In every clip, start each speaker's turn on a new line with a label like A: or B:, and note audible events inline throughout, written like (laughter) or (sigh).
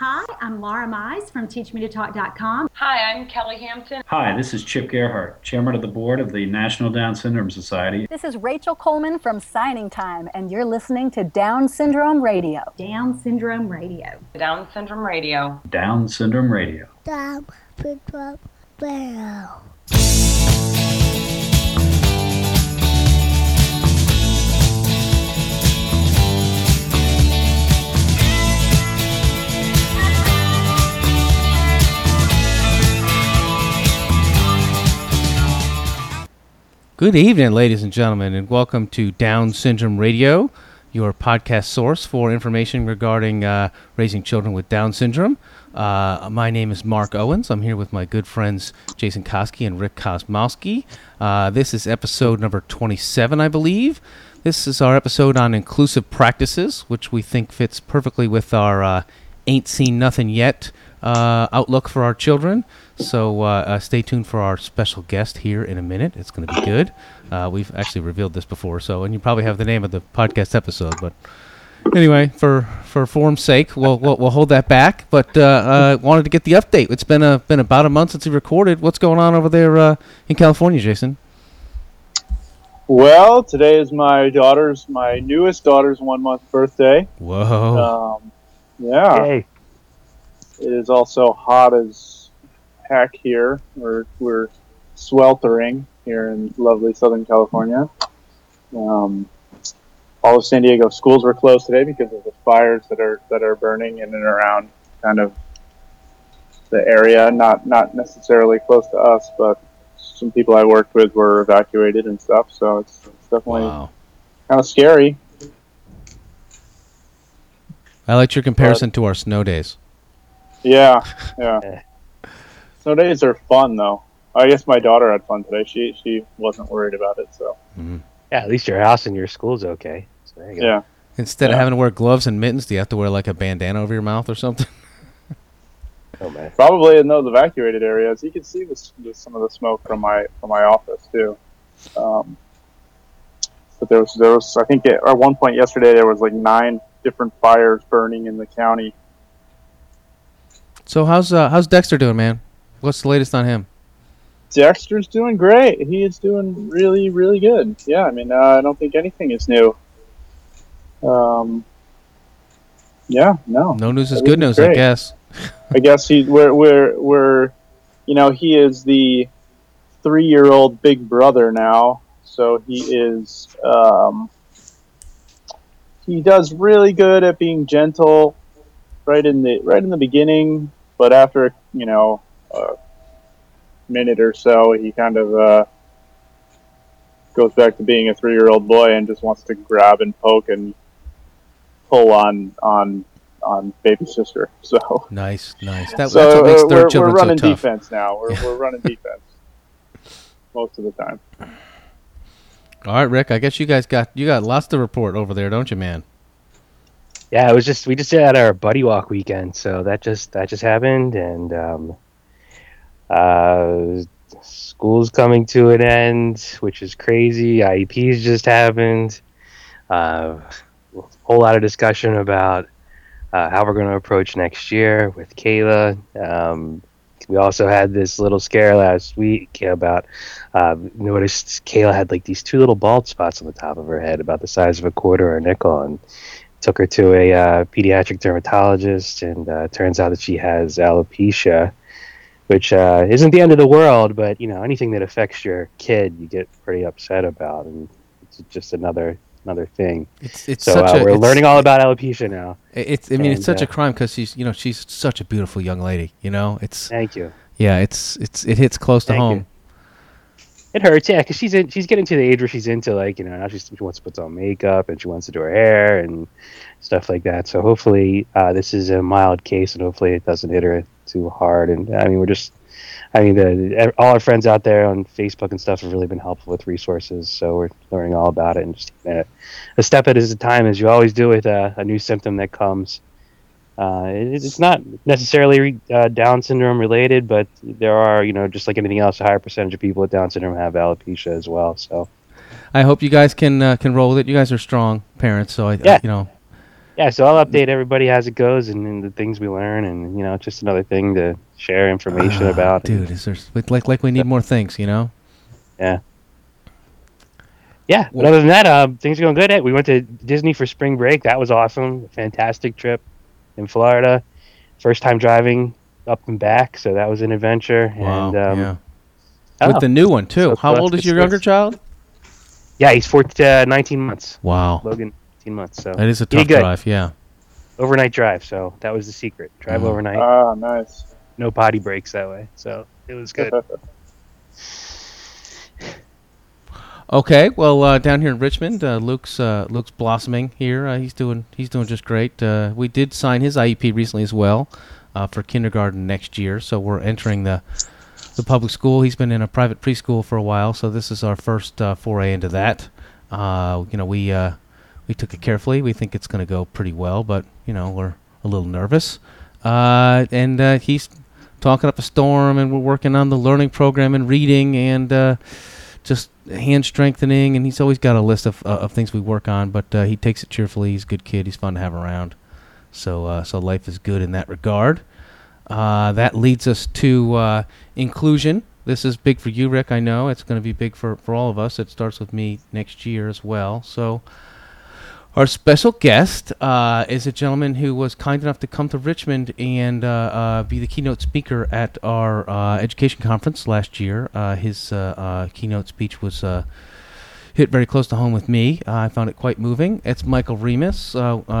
A: Hi, I'm Laura Mize from TeachMeToTalk.com.
B: Hi, I'm Kelly Hampton.
C: Hi, this is Chip Gerhart, Chairman of the Board of the National Down Syndrome Society.
D: This is Rachel Coleman from Signing Time, and you're listening to Down Syndrome Radio.
A: Down Syndrome Radio.
B: Down Syndrome Radio.
C: Down Syndrome Radio.
E: Down Syndrome Radio.
F: Good evening, ladies and gentlemen, and welcome to Down Syndrome Radio, your podcast source for information regarding uh, raising children with Down syndrome. Uh, my name is Mark Owens. I'm here with my good friends Jason Koski and Rick Kosmowski. Uh, this is episode number 27, I believe. This is our episode on inclusive practices, which we think fits perfectly with our uh, Ain't Seen Nothing Yet outlook for our children. So uh, uh, stay tuned for our special guest here in a minute. It's going to be good. Uh, we've actually revealed this before, so and you probably have the name of the podcast episode, but anyway, for for form's sake, we'll we'll, we'll hold that back. But uh, uh, wanted to get the update. It's been a been about a month since we recorded. What's going on over there uh, in California, Jason?
G: Well, today is my daughter's, my newest daughter's one month birthday.
F: Whoa!
G: Um, yeah.
H: Hey,
G: It is also hot as heck here. We're we're sweltering here in lovely Southern California. Um, all of San Diego schools were closed today because of the fires that are that are burning in and around kind of the area. Not not necessarily close to us, but some people I worked with were evacuated and stuff. So it's, it's definitely
F: wow!
G: kind of scary.
F: I liked your comparison to our snow days. (laughs)
G: Yeah, yeah. Snow days are fun though. I guess my daughter had fun today. She she wasn't worried about it. So
F: Mhm.
H: yeah, at least your house and your school's okay. So there you go.
G: yeah,
F: Instead of having to wear gloves and mittens, do you have to wear like a bandana over your mouth or something? (laughs)
H: Oh man.
G: probably in those evacuated areas, you can see this, this some of the smoke from my from my office too. Um, but there was there was I think at one point yesterday there was like nine different fires burning in the county.
F: So how's uh, how's Dexter doing, man? What's the latest on him?
G: Dexter's doing great. He is doing really really good. Yeah, I mean uh, I don't think anything is new. Um, yeah, no.
F: No news is good news, I guess. (laughs)
G: I guess he we're we're we're you know he is the three year old big brother now, so he is um, he does really good at being gentle right in the right in the beginning, but after you know a minute or so, he kind of uh, goes back to being a three year old boy and just wants to grab and poke and pull on on on baby sister. (laughs) So
F: Nice, nice. That,
G: so
F: that's what makes
G: uh,
F: 3rd
G: we're, we're running
F: so tough.
G: defense now. We're, we're running defense most of the time.
F: All right, Rick. I guess you guys got you got lots to report over there, don't you, man?
H: Yeah, it was just we just had our buddy walk weekend, so that just that just happened, and um, uh, school's coming to an end, which is crazy. IEPs just happened. Uh, a whole lot of discussion about uh, how we're going to approach next year with Kayla. Um, we also had this little scare last week about uh, noticed Kayla had like these two little bald spots on the top of her head, about the size of a quarter or a nickel, and took her to a uh, pediatric dermatologist, and uh, turns out that she has alopecia, which uh, isn't the end of the world, but you know anything that affects your kid, you get pretty upset about, and it's just another another thing.
F: It's it's
H: So
F: such
H: uh,
F: a
H: we're
F: it's,
H: learning all about alopecia now.
F: It's I mean it's
H: and,
F: such a
H: uh,
F: crime because she's you know she's such a beautiful young lady. You know it's
H: Thank you.
F: yeah it's it's it hits close to
H: Thank
F: home.
H: you. It hurts, yeah, because she's in, she's getting to the age where she's into like you know now she wants to put on makeup and she wants to do her hair and stuff like that. So hopefully uh, this is a mild case and hopefully it doesn't hit her too hard. And I mean we're just, I mean the all our friends out there on Facebook and stuff have really been helpful with resources. So we're learning all about it and just a step at a time as you always do with a, a new symptom that comes. Uh, it, it's not necessarily uh, Down syndrome related, but there are, you know, just like anything else, a higher percentage of people with Down syndrome have alopecia as well. So
F: I hope you guys can uh, can roll with it. You guys are strong parents, so I, I
H: Yeah.
F: you know
H: yeah, so I'll update everybody as it goes and, and the things we learn, and you know, just another thing to share information
F: Ah,
H: about.
F: dude. Is there like- like like we need more things, you know?
H: Yeah. Yeah, but other than that, um, things are going good. We went to Disney for spring break. That was awesome. Fantastic trip in Florida. First time driving up and back, so that was an adventure.
F: Wow.
H: and um,
F: yeah.
H: oh,
F: With the new one too.
H: So
F: How old is your
H: stuff.
F: younger child?
H: yeah, he's 14, uh, 19 months.
F: Wow.
H: Logan, 19 months. So
F: That is a tough drive. Yeah.
H: overnight drive. So that was the secret. Drive
F: Mhm.
H: overnight.
G: Ah, nice.
H: no potty breaks that way. So it was good. (laughs)
F: Okay, well, uh, down here in Richmond, uh, Luke's uh, Luke's blossoming here. Uh, he's doing he's doing just great. Uh, we did sign his IEP recently as well uh, for kindergarten next year, so we're entering the the public school. He's been in a private preschool for a while, so this is our first foray into that. You know, we we took it carefully. We think it's going to go pretty well, but you know, we're a little nervous. And he's talking up a storm, and we're working on the learning program and reading and. Just hand strengthening, and he's always got a list of uh, of things we work on. But uh, he takes it cheerfully. He's a good kid. He's fun to have around. So uh, so life is good in that regard. Uh, that leads us to uh, inclusion. This is big for you, Rick. I know it's going to be big for, for all of us. It starts with me next year as well. So, our special guest uh, is a gentleman who was kind enough to come to Richmond and uh, uh, be the keynote speaker at our uh, education conference last year. Uh, his uh, keynote speech was hit very close to home with me. I found it quite moving. It's Michael Remus.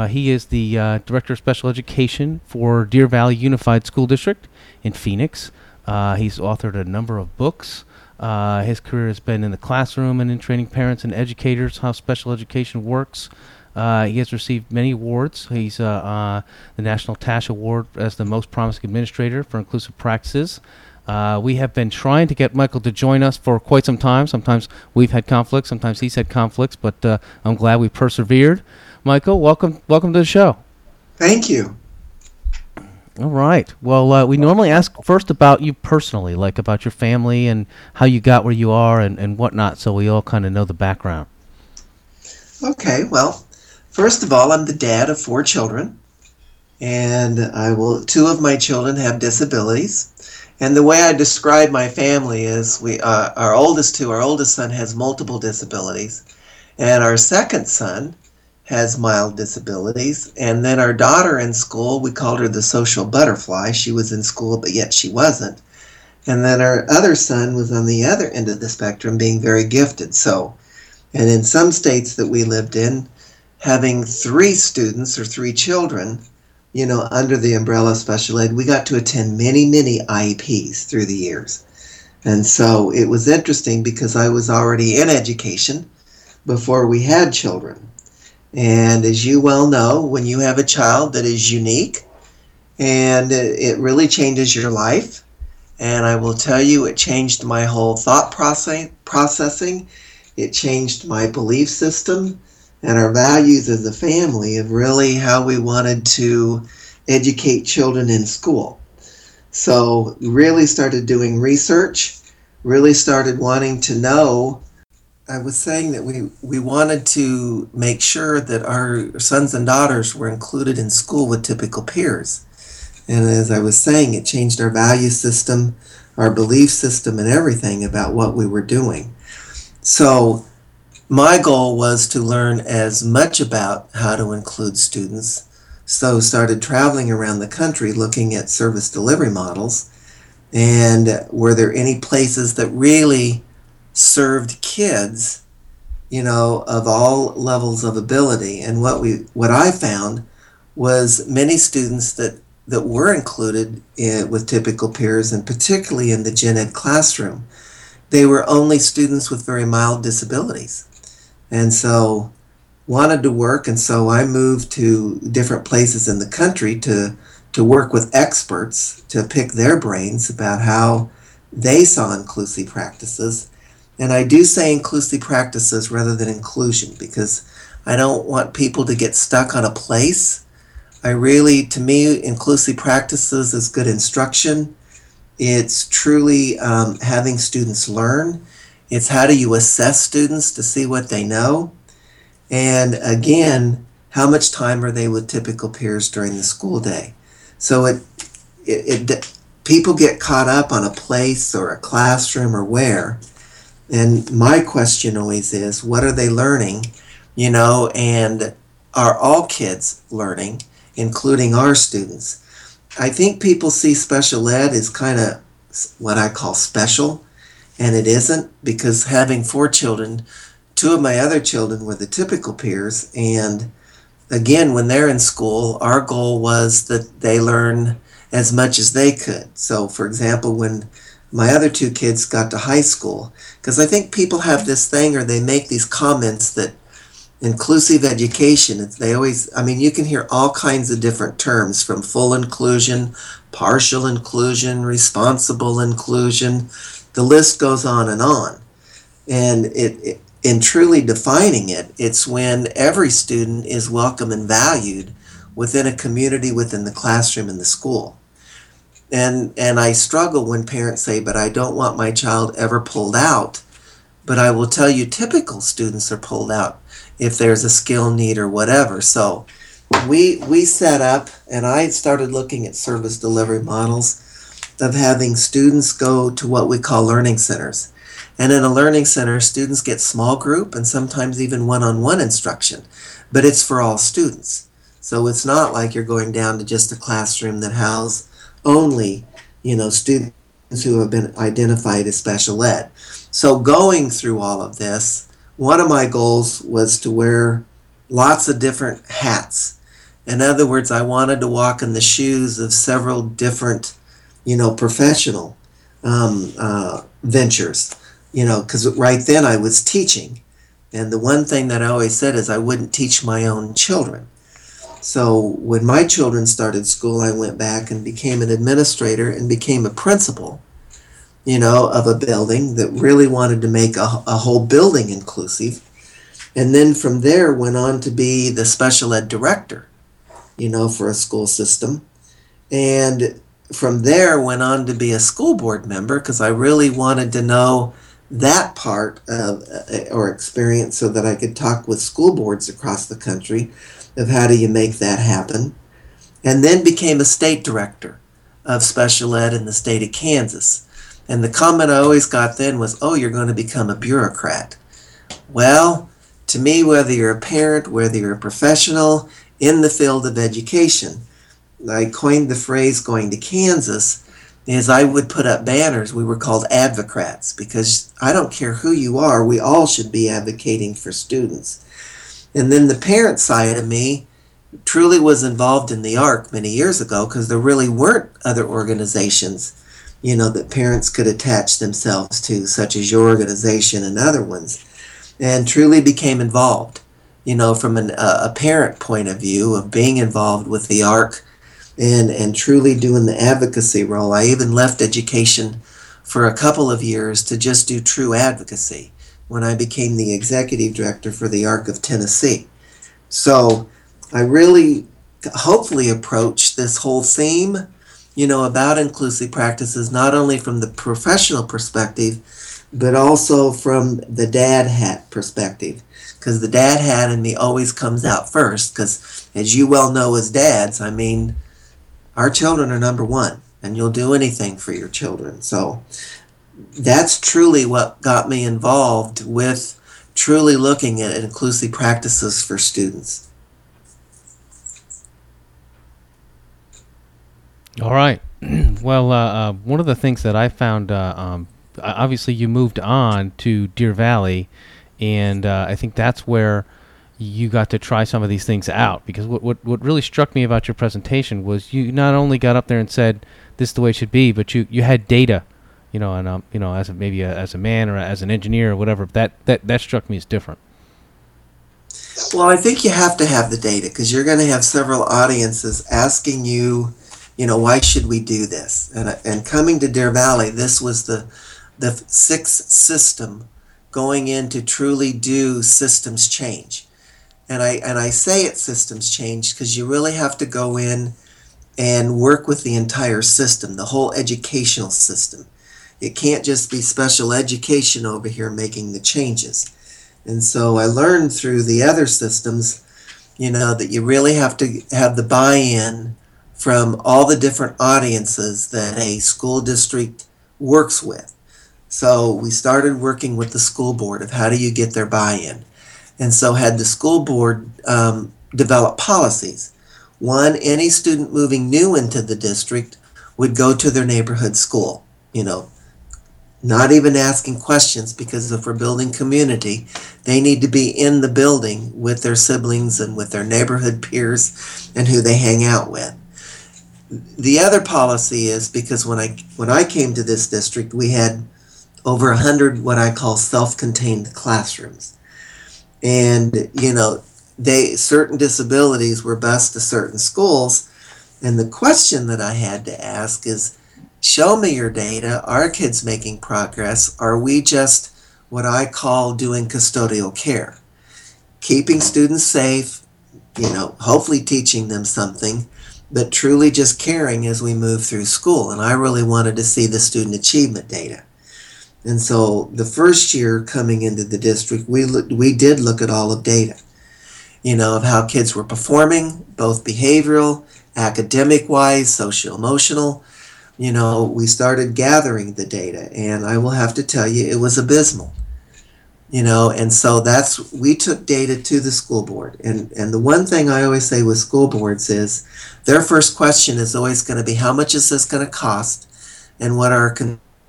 F: He is the Director of Special Education for Deer Valley Unified School District in Phoenix. He's authored a number of books. His career has been in the classroom and in training parents and educators how special education works. Uh, he has received many awards. He's uh, uh, the National TASH Award as the most promising administrator for inclusive practices. Uh, we have been trying to get Michael to join us for quite some time. Sometimes we've had conflicts, sometimes he's had conflicts, but uh, I'm glad we persevered. Michael, welcome, welcome to the show.
I: Thank you.
F: All right. Well, uh, we normally ask first about you personally, like about your family and how you got where you are and, and whatnot, so we all kind of know the background.
I: Okay, well, first of all, I'm the dad of four children, and I will. Two of my children have disabilities, and the way I describe my family is we uh, our oldest two, our oldest son has multiple disabilities, and our second son has mild disabilities, and then our daughter in school, we called her the social butterfly. She was in school, but yet she wasn't. And then our other son was on the other end of the spectrum, being very gifted. So, and in some states that we lived in, having three students or three children, you know, under the umbrella of special ed, we got to attend many, many IEPs through the years. And so it was interesting because I was already in education before we had children. And as you well know, when you have a child that is unique and it, really changes your life, and I will tell you, it changed my whole thought process, processing. It changed my belief system and our values as a family of really how we wanted to educate children in school. So, really started doing research, really started wanting to know. I was saying that we, we wanted to make sure that our sons and daughters were included in school with typical peers. And as I was saying, it changed our value system, our belief system, and everything about what we were doing. So, my goal was to learn as much about how to include students. So, started traveling around the country looking at service delivery models. And were there any places that really served kids, you know, of all levels of ability? And what we what I found was many students that that were included in, with typical peers, and particularly in the gen ed classroom, they were only students with very mild disabilities. And so wanted to work, and so I moved to different places in the country to, to work with experts to pick their brains about how they saw inclusive practices. And I do say inclusive practices rather than inclusion because I don't want people to get stuck on a place I really, to me, inclusive practices is good instruction. It's truly um, having students learn. It's how do you assess students to see what they know. And again, how much time are they with typical peers during the school day. So it, it, it people get caught up on a place or a classroom or where. And my question always is, what are they learning? You know, and are all kids learning, including our students? I think people see special ed as kind of what I call special, and it isn't because having four children, two of my other children were the typical peers, and again, when they're in school, our goal was that they learn as much as they could. So, for example, when my other two kids got to high school, because I think people have this thing or they make these comments that inclusive education, they always, I mean, you can hear all kinds of different terms from full inclusion, partial inclusion, responsible inclusion. The list goes on and on. And it, it in truly defining it, it's when every student is welcome and valued within a community, within the classroom in the school. And and I struggle when parents say, "But I don't want my child ever pulled out." But I will tell you, typical students are pulled out if there's a skill need or whatever. So we we set up, and I started looking at service delivery models of having students go to what we call learning centers. And in a learning center, students get small group and sometimes even one on one instruction, but it's for all students. So it's not like you're going down to just a classroom that houses only, you know, students who have been identified as special ed. So going through all of this, one of my goals was to wear lots of different hats. In other words, I wanted to walk in the shoes of several different, you know, professional um, uh, ventures you know, because right then I was teaching. And the one thing that I always said is I wouldn't teach my own children. So when my children started school, I went back and became an administrator and became a principal, you know, of a building that really wanted to make a, a whole building inclusive. And then from there went on to be the special ed director, you know, for a school system. And from there went on to be a school board member because I really wanted to know that part of uh, or experience so that I could talk with school boards across the country of how do you make that happen. And then became a state director of special ed in the state of Kansas. And the comment I always got then was, oh, you're going to become a bureaucrat. Well, to me, whether you're a parent, whether you're a professional in the field of education, I coined the phrase going to Kansas is I would put up banners. We were called advocrats because I don't care who you are, we all should be advocating for students. And then the parent side of me truly was involved in the ARC many years ago because there really weren't other organizations, you know, that parents could attach themselves to, such as your organization and other ones, and truly became involved, you know, from an, uh, a parent point of view of being involved with the ARC and and truly doing the advocacy role. I even left education for a couple of years to just do true advocacy when I became the executive director for the ARC of Tennessee. So I really hopefully approach this whole theme, you know, about inclusive practices not only from the professional perspective, but also from the dad hat perspective. Because the dad hat in me always comes out first. Because as you well know as dads, I mean, our children are number one, and you'll do anything for your children. So that's truly what got me involved with truly looking at inclusive practices for students.
F: All right. (clears throat) well, uh, uh, one of the things that I found, uh, um, obviously, you moved on to Deer Valley, and uh, I think that's where you got to try some of these things out because what, what what really struck me about your presentation was you not only got up there and said this is the way it should be, but you you had data, you know, and um, you know, as a, maybe a, as a man or as an engineer or whatever. That that that struck me as different.
I: Well, I think you have to have the data because you're going to have several audiences asking you, you know, why should we do this? And and coming to Deer Valley, this was the the sixth system going in to truly do systems change and I and I say it systems change because you really have to go in and work with the entire system, the whole educational system. It can't just be special education over here making the changes. And so I learned through the other systems you know, that you really have to have the buy in from all the different audiences that a school district works with. So we started working with the school board of how do you get their buy in. And so had the school board um, develop policies. One, any student moving new into the district would go to their neighborhood school, you know, not even asking questions because if we're building community, they need to be in the building with their siblings and with their neighborhood peers and who they hang out with. The other policy is because when I when I came to this district, we had over a hundred what I call self-contained classrooms, and you know they certain disabilities were best to certain schools, and the question that I had to ask is, show me your data. Are kids making progress? Are we just what I call doing custodial care, keeping students safe, you know, hopefully teaching them something, but truly just caring as we move through school. And I really wanted to see the student achievement data. And so the first year coming into the district, we looked, we did look at all of data, you know, of how kids were performing, both behavioral, academic wise, social emotional. You know, we started gathering the data, and I will have to tell you, it was abysmal. You know, and so that's we took data to the school board, and and the one thing I always say with school boards is, their first question is always going to be how much is this going to cost, and what are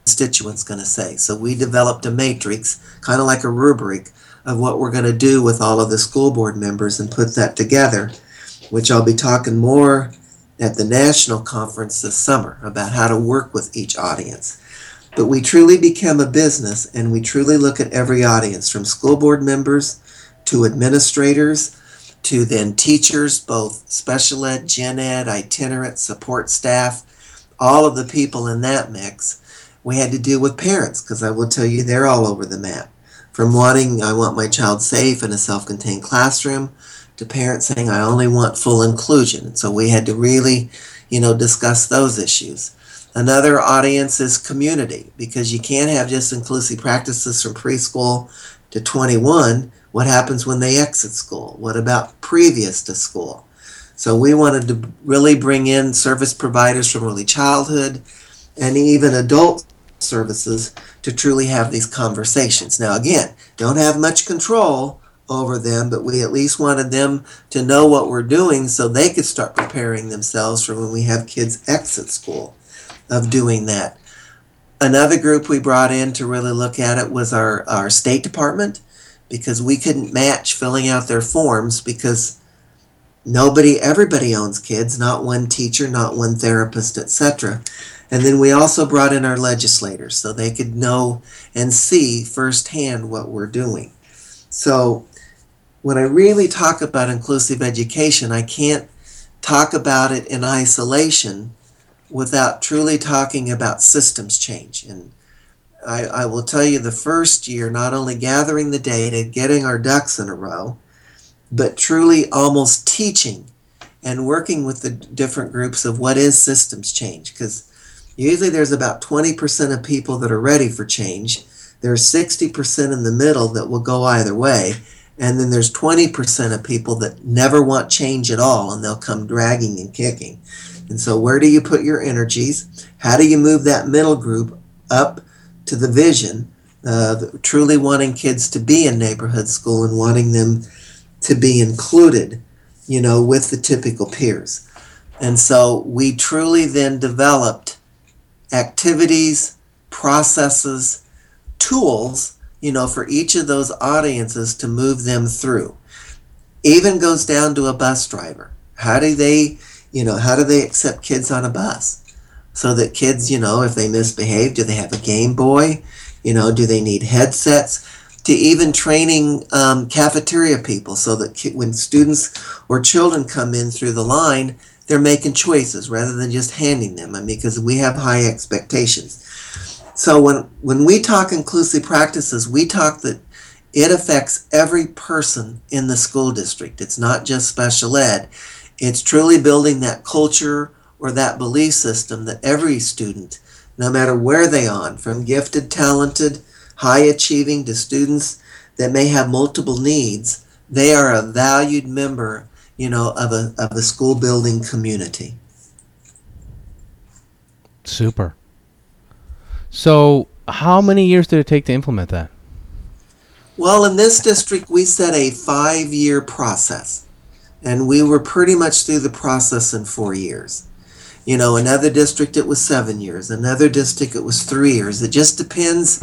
I: constituents going to say. So we developed a matrix, kind of like a rubric, of what we're going to do with all of the school board members and put that together, which I'll be talking more at the national conference this summer about how to work with each audience. But we truly become a business and we truly look at every audience from school board members to administrators to then teachers, both special ed, gen ed, itinerant, support staff, all of the people in that mix. We had to deal with parents because I will tell you they're all over the map. From wanting, I want my child safe in a self contained classroom to parents saying, I only want full inclusion. So we had to really, you know, discuss those issues. Another audience is community because you can't have just inclusive practices from preschool to 21. What happens when they exit school? What about previous to school? So we wanted to really bring in service providers from early childhood and even adult services to truly have these conversations. Now, again, don't have much control over them, but we at least wanted them to know what we're doing so they could start preparing themselves for when we have kids exit school of doing that. Another group we brought in to really look at it was our, our State Department because we couldn't match filling out their forms because nobody, everybody owns kids, not one teacher, not one therapist, etc. And then we also brought in our legislators so they could know and see firsthand what we're doing. So when I really talk about inclusive education, I can't talk about it in isolation without truly talking about systems change. And I, I, will tell you the first year, not only gathering the data, getting our ducks in a row, but truly almost teaching and working with the different groups of what is systems change. Because usually there's about 20% of people that are ready for change. There's 60% in the middle that will go either way. And then there's 20% of people that never want change at all and they'll come dragging and kicking. And so, where do you put your energies? How do you move that middle group up to the vision, uh, truly wanting kids to be in neighborhood school and wanting them to be included, you know, with the typical peers? And so, we truly then developed activities, processes, tools, you know, for each of those audiences to move them through. Even goes down to a bus driver. How do they, you know, how do they accept kids on a bus? So that kids, you know, if they misbehave, do they have a Game Boy? You know, do they need headsets? To even training um, cafeteria people so that when students or children come in through the line, they're making choices rather than just handing them. I mean, because we have high expectations. So when when we talk inclusive practices, we talk that it affects every person in the school district. It's not just special ed. It's truly building that culture or that belief system that every student, no matter where they are, from gifted, talented, high achieving to students that may have multiple needs, they are a valued member you know, of a of a school building community.
F: Super. So, how many years did it take to implement that?
I: Well, in this district, we set a five year process, and we were pretty much through the process in four years. You know, another district, it was seven years, another district, it was three years. It just depends,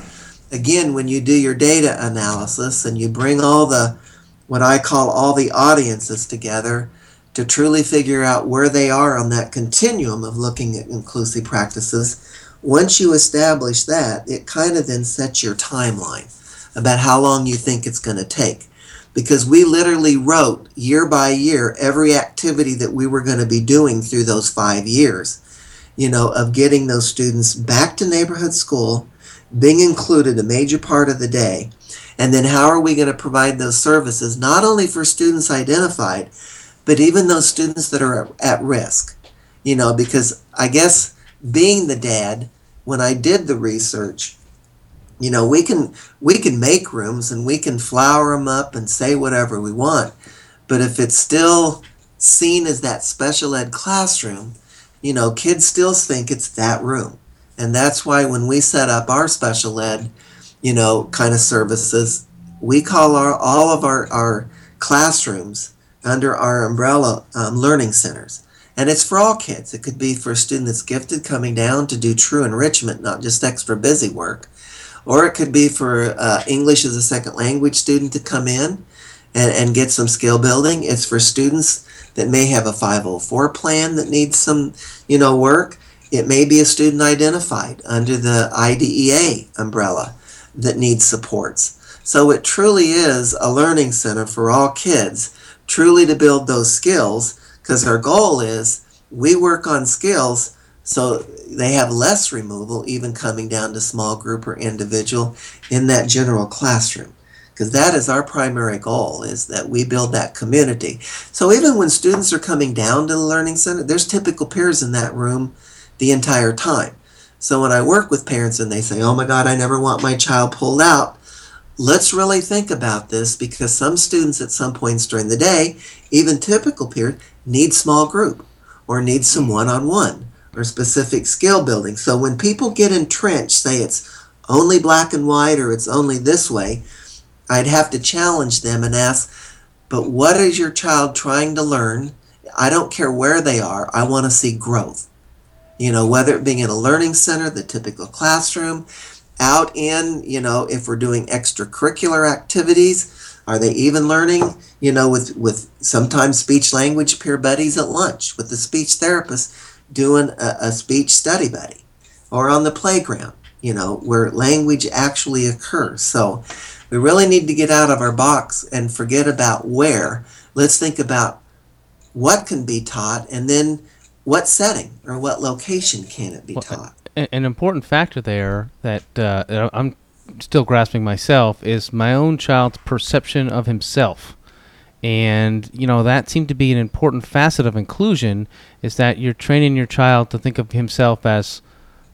I: again, when you do your data analysis and you bring all the, what I call all the audiences together to truly figure out where they are on that continuum of looking at inclusive practices. Once you establish that, it kind of then sets your timeline about how long you think it's going to take. Because we literally wrote year by year every activity that we were going to be doing through those five years, you know, of getting those students back to neighborhood school, being included a major part of the day, and then how are we going to provide those services not only for students identified, but even those students that are at risk, you know, because I guess being the dad, when I did the research, you know we can we can make rooms and we can flower them up and say whatever we want. But if it's still seen as that special ed classroom you know kids still think it's that room and that's why when we set up our special ed you know kind of services we call our all of our our classrooms under our umbrella um, learning centers and it's for all kids it could be for a student that's gifted coming down to do true enrichment not just extra busy work or it could be for uh, English as a second language student to come in and, and get some skill building. It's for students that may have a 504 plan that needs some, you know, work. It may be a student identified under the IDEA umbrella that needs supports. So it truly is a learning center for all kids, truly to build those skills, because our goal is we work on skills so they have less removal, even coming down to small group or individual in that general classroom. Because that is our primary goal, is that we build that community. So even when students are coming down to the Learning Center, there's typical peers in that room the entire time. So when I work with parents and they say, oh my God, I never want my child pulled out, let's really think about this because some students at some points during the day, even typical peers, need small group or need some mm-hmm. one-on-one or specific skill building. So when people get entrenched, say it's only black and white or it's only this way, I'd have to challenge them and ask, but what is your child trying to learn? I don't care where they are, I want to see growth. You know, whether it being in a learning center, the typical classroom, out in, you know, if we're doing extracurricular activities, are they even learning, you know, with, with sometimes speech language peer buddies at lunch with the speech therapist? doing a, a speech study buddy or on the playground, you know, where language actually occurs. So we really need to get out of our box and forget about where. Let's think about what can be taught and then what setting or what location can it be
F: Well,
I: taught.
F: An important factor there that, uh, that I'm still grasping myself is my own child's perception of himself. And, you know, that seemed to be an important facet of inclusion is that you're training your child to think of himself as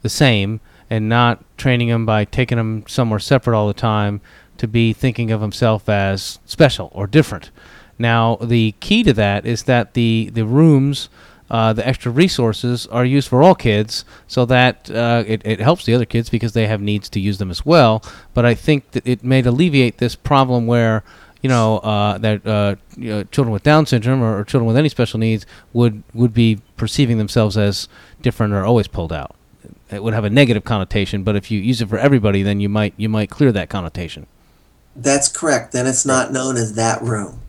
F: the same and not training him by taking him somewhere separate all the time to be thinking of himself as special or different. Now, the key to that is that the, the rooms, uh, the extra resources are used for all kids so that uh, it, it helps the other kids because they have needs to use them as well. But I think that it may alleviate this problem where you know uh, that uh, you know, children with Down syndrome or, or children with any special needs would would be perceiving themselves as different or always pulled out. It would have a negative connotation, but if you use it for everybody, then you might you might clear that connotation.
I: That's correct. Then it's not known as that room.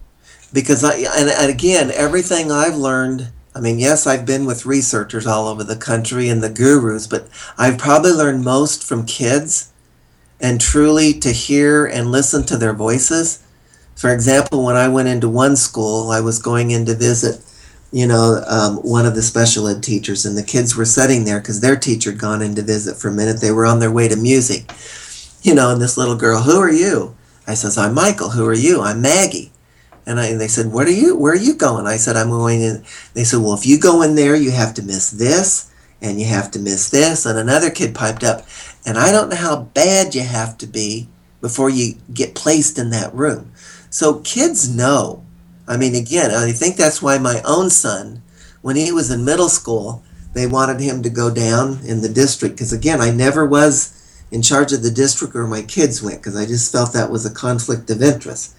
I: Because I, and, and again, everything I've learned, I mean, yes, I've been with researchers all over the country and the gurus, but I've probably learned most from kids and truly to hear and listen to their voices. For example, when I went into one school, I was going in to visit, you know, um, one of the special ed teachers, and the kids were sitting there because their teacher had gone in to visit for a minute. They were on their way to music, you know, and this little girl, who are you? I says, I'm Michael. Who are you? I'm Maggie. And, I, and they said, what are you? Where are you going? I said, I'm going in. They said, well, if you go in there, you have to miss this and you have to miss this. And another kid piped up, and I don't know how bad you have to be before you get placed in that room. So kids know I mean, again, I think that's why my own son, when he was in middle school, they wanted him to go down in the district because, again, I never was in charge of the district where my kids went because I just felt that was a conflict of interest.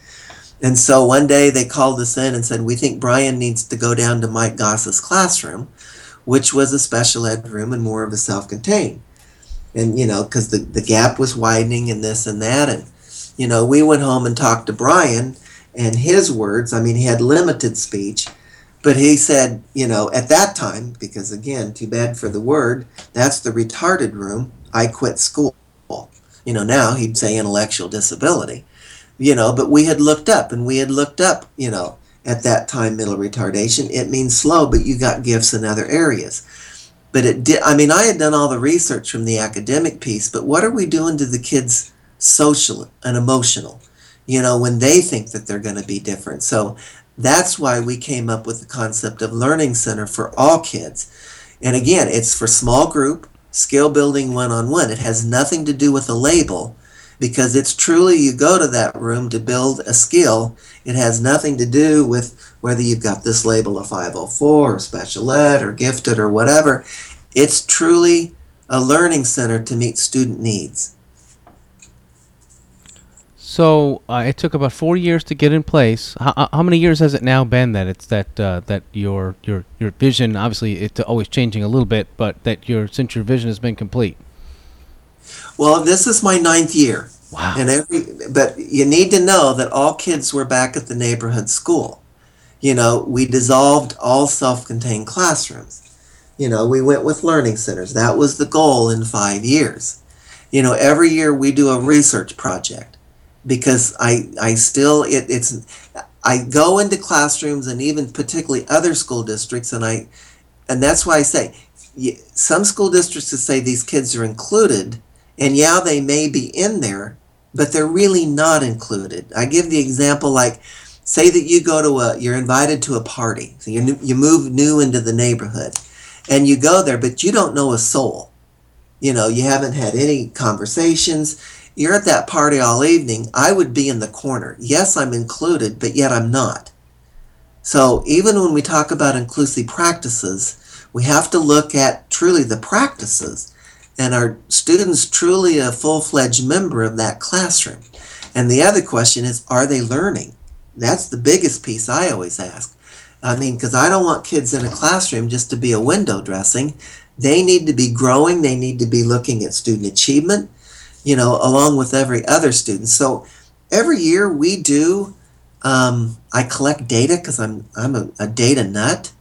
I: And so one day they called us in and said, We think Brian needs to go down to Mike Goss's classroom, which was a special ed room and more of a self contained. And, you know, because the, the gap was widening and this and that. And, you know, we went home and talked to Brian and his words, I mean, he had limited speech, but he said, you know, at that time, because again, too bad for the word, that's the retarded room. I quit school. You know, now he'd say intellectual disability, you know, but we had looked up and we had looked up, you know, at that time, middle retardation. It means slow, but you got gifts in other areas. But it did, I mean, I had done all the research from the academic piece, but what are we doing to the kids' social and emotional? you know, when they think that they're going to be different. So that's why we came up with the concept of Learning Center for all kids. And again, it's for small group, skill building one on one. It has nothing to do with a label because it's truly you go to that room to build a skill. It has nothing to do with whether you've got this label of 504 or special ed or gifted or whatever. It's truly a learning center to meet student needs.
F: So uh, it took about four years to get in place. How, how many years has it now been that it's that uh, that your your your vision? Obviously, it's always changing a little bit, but that your since your vision has been complete.
I: Well, this is my ninth year.
F: Wow.
I: And every but you need to know that all kids were back at the neighborhood school. You know, we dissolved all self-contained classrooms. You know, we went with learning centers. That was the goal in 5 years. You know, every year we do a research project because I I still it, it's I go into classrooms and even particularly other school districts and I and that's why I say some school districts to say these kids are included and yeah they may be in there but they're really not included. I give the example like say that you go to a you're invited to a party. So you you move new into the neighborhood and you go there but you don't know a soul. You know, you haven't had any conversations you're at that party all evening, I would be in the corner. Yes, I'm included, but yet I'm not. So even when we talk about inclusive practices, we have to look at truly the practices. And are students truly a full fledged member of that classroom? And the other question is, are they learning? That's the biggest piece I always ask. I mean, because I don't want kids in a classroom just to be a window dressing. They need to be growing, they need to be looking at student achievement, you know, along with every other student. So every year we do, um, I collect data because I'm I'm a, a, data nut,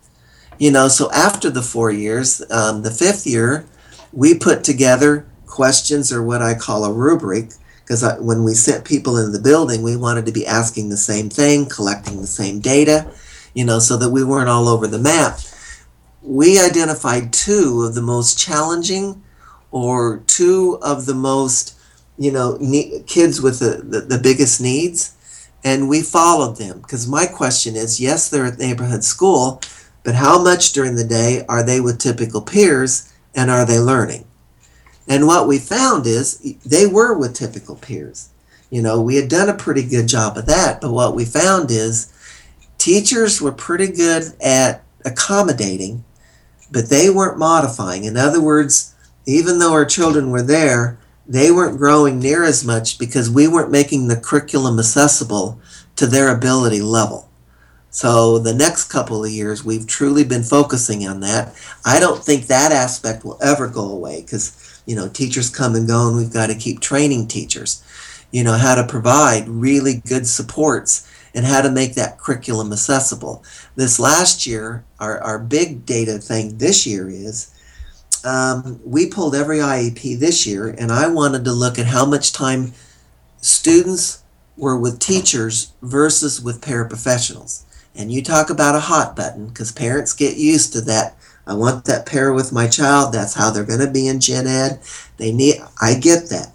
I: you know. So after the four years, um, the fifth year, we put together questions or what I call a rubric because when we sent people in the building, we wanted to be asking the same thing, collecting the same data, you know, so that we weren't all over the map. We identified two of the most challenging or two of the most, you know, ne- kids with the, the, the biggest needs, and we followed them. Because my question is yes, they're at neighborhood school, but how much during the day are they with typical peers and are they learning? And what we found is they were with typical peers. You know, we had done a pretty good job of that, but what we found is teachers were pretty good at accommodating, but they weren't modifying. In other words, even though our children were there, they weren't growing near as much because we weren't making the curriculum accessible to their ability level. So the next couple of years, we've truly been focusing on that. I don't think that aspect will ever go away because, you know, teachers come and go and we've got to keep training teachers, you know, how to provide really good supports and how to make that curriculum accessible. This last year, our, our big data thing this year is um, we pulled every IEP this year, and I wanted to look at how much time students were with teachers versus with paraprofessionals. And you talk about a hot button because parents get used to that. I want that pair with my child. That's how they're going to be in gen ed. They need. I get that.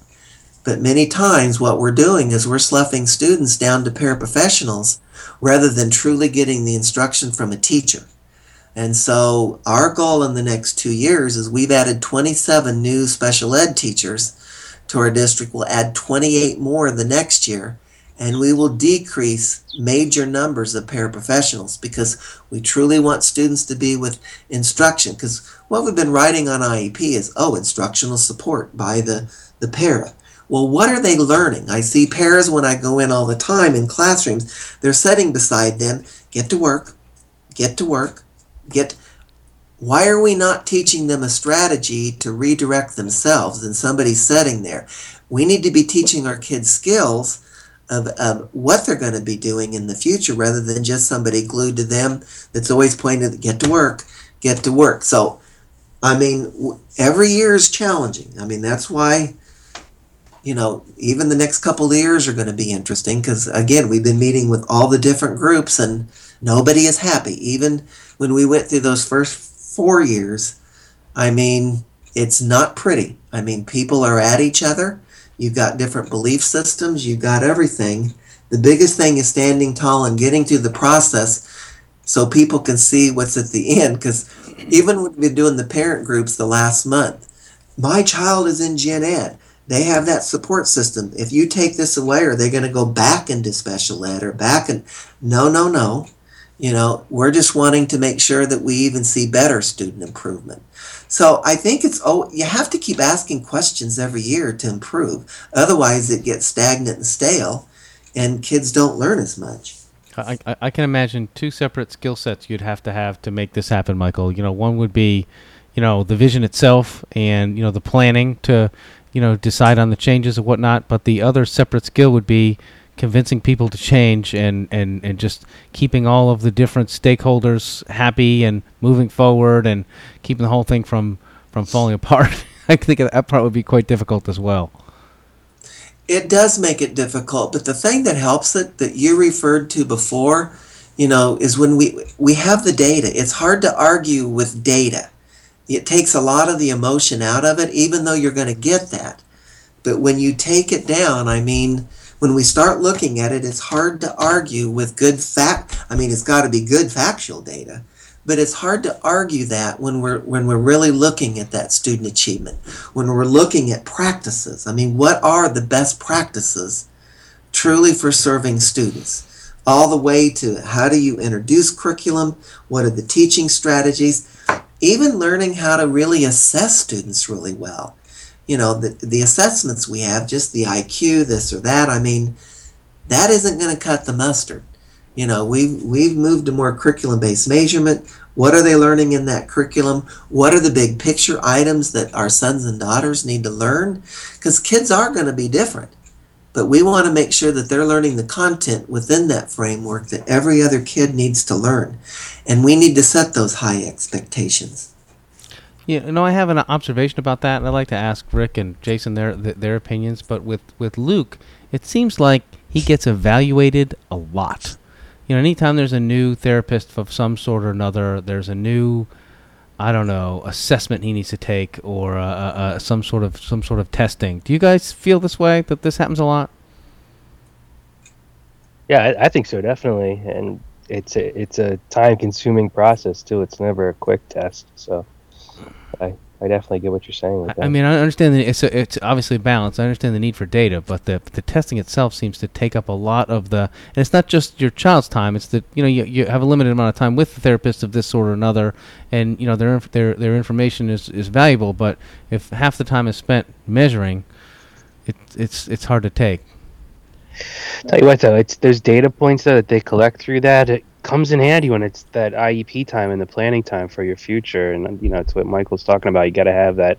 I: But many times, what we're doing is we're sloughing students down to paraprofessionals rather than truly getting the instruction from a teacher. And so our goal in the next two years is we've added 27 new special ed teachers to our district. We'll add 28 more the next year. And we will decrease major numbers of paraprofessionals because we truly want students to be with instruction. Because what we've been writing on IEP is, oh, instructional support by the, the para. Well, what are they learning? I see paras when I go in all the time in classrooms. They're sitting beside them, get to work, get to work, get. Why are we not teaching them a strategy to redirect themselves and somebody's sitting there? We need to be teaching our kids skills of, of what they're going to be doing in the future rather than just somebody glued to them that's always pointing get to work, get to work. So, I mean, every year is challenging. I mean, that's why, you know, even the next couple of years are going to be interesting because, again, we've been meeting with all the different groups and nobody is happy. Even when we went through those first four years, I mean, it's not pretty. I mean, people are at each other You've got different belief systems. You've got everything. The biggest thing is standing tall and getting through the process so people can see what's at the end. Because even when we've been doing the parent groups the last month, my child is in Gen Ed. They have that support system. If you take this away, are they going to go back into special ed or back and no, no, no. You know, we're just wanting to make sure that we even see better student improvement. So I think it's oh you have to keep asking questions every year to improve. Otherwise, it gets stagnant and stale, and kids don't learn as much.
F: I, I, I can imagine two separate skill sets you'd have to have to make this happen, Michael. You know, one would be, you know, the vision itself and you know the planning to, you know, decide on the changes and whatnot. But the other separate skill would be convincing people to change and, and, and just keeping all of the different stakeholders happy and moving forward and keeping the whole thing from, from falling apart. (laughs) I think that part would be quite difficult as well.
I: It does make it difficult, but the thing that helps it that you referred to before, you know, is when we we have the data. It's hard to argue with data. It takes a lot of the emotion out of it, even though you're going to get that. But when you take it down, I mean, when we start looking at it, it's hard to argue with good fact. I mean, it's got to be good factual data, but it's hard to argue that when we're when we're really looking at that student achievement, when we're looking at practices. I mean, what are the best practices truly for serving students? All the way to how do you introduce curriculum? What are the teaching strategies? Even learning how to really assess students really well you know, the, the assessments we have, just the IQ, this or that, I mean, that isn't going to cut the mustard. You know, we've, we've moved to more curriculum based measurement. What are they learning in that curriculum? What are the big picture items that our sons and daughters need to learn? Because kids are going to be different. But we want to make sure that they're learning the content within that framework that every other kid needs to learn. And we need to set those high expectations.
F: Yeah, you know, I have an observation about that, and I'd like to ask Rick and Jason their their opinions. But with with Luke, it seems like he gets evaluated a lot. You know, anytime there's a new therapist of some sort or another, there's a new, I don't know, assessment he needs to take or uh, uh, uh, some sort of some sort of testing. Do you guys feel this way that this happens a lot?
H: Yeah, I, I think so, definitely, and it's a it's a time consuming process too. It's never a quick test, so. I, I definitely get what you're saying with that.
F: I mean, I understand that it's a, it's obviously a balance. I understand the need for data, but the the testing itself seems to take up a lot of the. And it's not just your child's time. It's that you know you, you have a limited amount of time with the therapist of this sort or another, and you know their their their information is, is valuable. But if half the time is spent measuring, it it's it's hard to take.
H: Tell you what though, it's there's data points though that they collect through that. It comes in handy when it's that IEP time and the planning time for your future. And you know, it's what Michael's talking about. You got to have that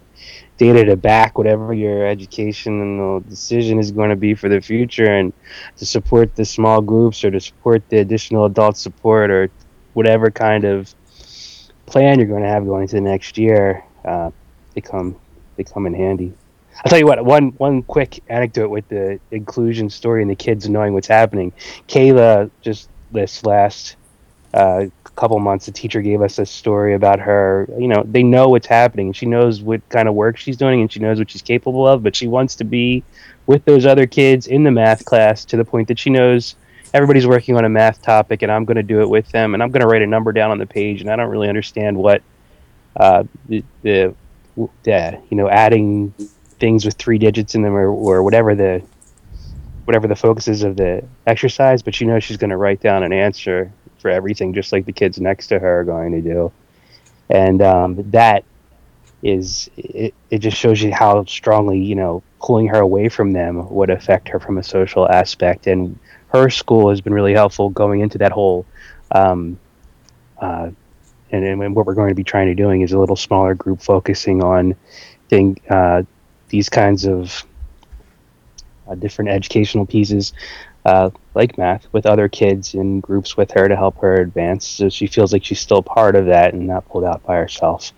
H: data to back whatever your education and decision is going to be for the future, and to support the small groups or to support the additional adult support or whatever kind of plan you're going to have going into the next year. Uh, they come they come in handy. I'll tell you what. One one quick anecdote with the inclusion story and the kids knowing what's happening. Kayla just this last uh, couple months, the teacher gave us a story about her. You know, they know what's happening. She knows what kind of work she's doing, and she knows what she's capable of. But she wants to be with those other kids in the math class to the point that she knows everybody's working on a math topic, and I'm going to do it with them, and I'm going to write a number down on the page, and I don't really understand what uh, the, the, the you know adding things with three digits in them or, or whatever the whatever the focus is of the exercise, but she knows she's going to write down an answer for everything, just like the kids next to her are going to do. And um, that is it, it just shows you how strongly you know pulling her away from them would affect her from a social aspect and her school has been really helpful going into that whole um, uh, and, and what we're going to be trying to doing is a little smaller group focusing on thing, uh, these kinds of uh, different educational pieces uh, like math with other kids in groups with her to help her advance so she feels like she's still part of that and not pulled out by herself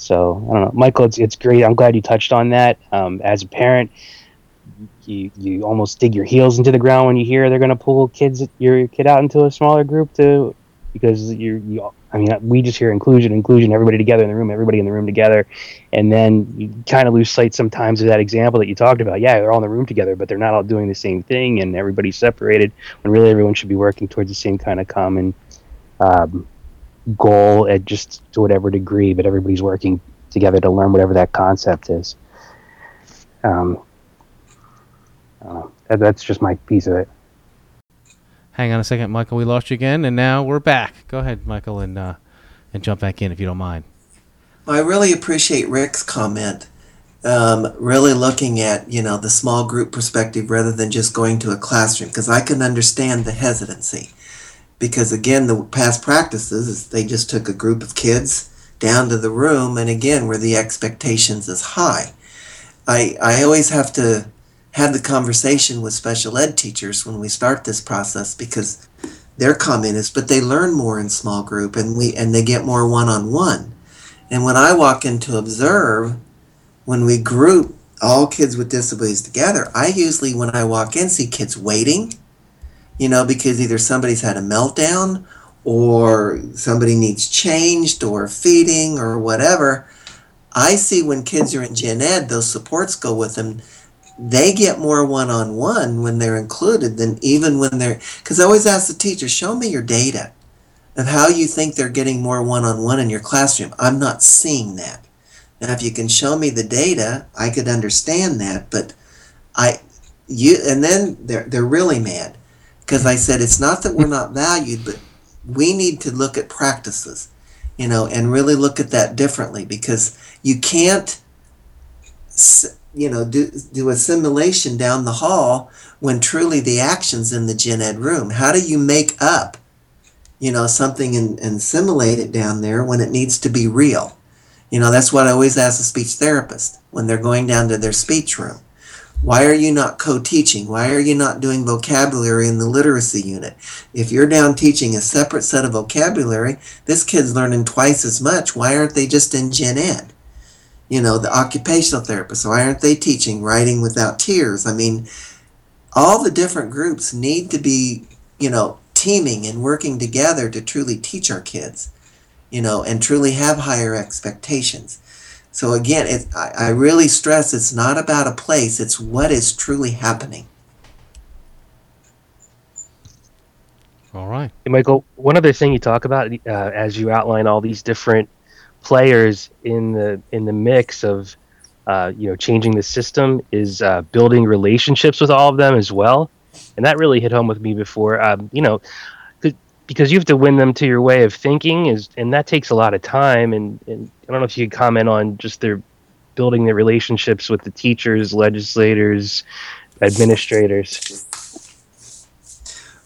H: so I don't know, Michael. It's it's great. I'm glad you touched on that. Um, as a parent, you you almost dig your heels into the ground when you hear they're going to pull kids your kid out into a smaller group to because you're you. I mean, we just hear inclusion, inclusion, everybody together in the room, everybody in the room together, and then you kind of lose sight sometimes of that example that you talked about. Yeah, they're all in the room together, but they're not all doing the same thing, and everybody's separated. When really everyone should be working towards the same kind of common um, goal at just to whatever degree, but everybody's working together to learn whatever that concept is. Um, that, that's just my piece of it.
F: Hang on a second, Michael. We lost you again, and now we're back. Go ahead, Michael, and uh, and jump back in if you don't mind.
I: I really appreciate Rick's comment. Um, really looking at you know the small group perspective rather than just going to a classroom because I can understand the hesitancy because again the past practices is they just took a group of kids down to the room and again where the expectations is high i i always have to have the conversation with special ed teachers when we start this process because their comment is but they learn more in small group and we and they get more one-on-one and when i walk in to observe when we group all kids with disabilities together i usually when i walk in see kids waiting you know, because either somebody's had a meltdown or somebody needs changed or feeding or whatever. I see when kids are in gen ed, those supports go with them. They get more one on one when they're included than even when they're. Because I always ask the teacher, show me your data of how you think they're getting more one on one in your classroom. I'm not seeing that. Now, if you can show me the data, I could understand that. But I, you, and then they're they're really mad because I said it's not that we're not valued, but we need to look at practices, you know, and really look at that differently because you can't, you know, do, do assimilation down the hall when truly the action's in the gen ed room. How do you make up, you know, something and, and it down there when it needs to be real? You know, that's what I always ask a speech therapist when they're going down to their speech room why are you not co-teaching? Why are you not doing vocabulary in the literacy unit? If you're down teaching a separate set of vocabulary, this kid's learning twice as much. Why aren't they just in gen ed? You know, the occupational therapists, why aren't they teaching writing without tears? I mean, all the different groups need to be, you know, teaming and working together to truly teach our kids, you know, and truly have higher expectations. So again, it, I, I really stress it's not about a place, it's what is truly happening.
F: All right.
H: Hey, Michael, one other thing you talk about uh, as you outline all these different players in the in the mix of uh, you know changing the system is uh, building relationships with all of them as well, and that really hit home with me before. Um, you know, because you have to win them to your way of thinking is and that takes a lot of time. And, and i don't know if you could comment on just their building their relationships with the teachers legislators administrators.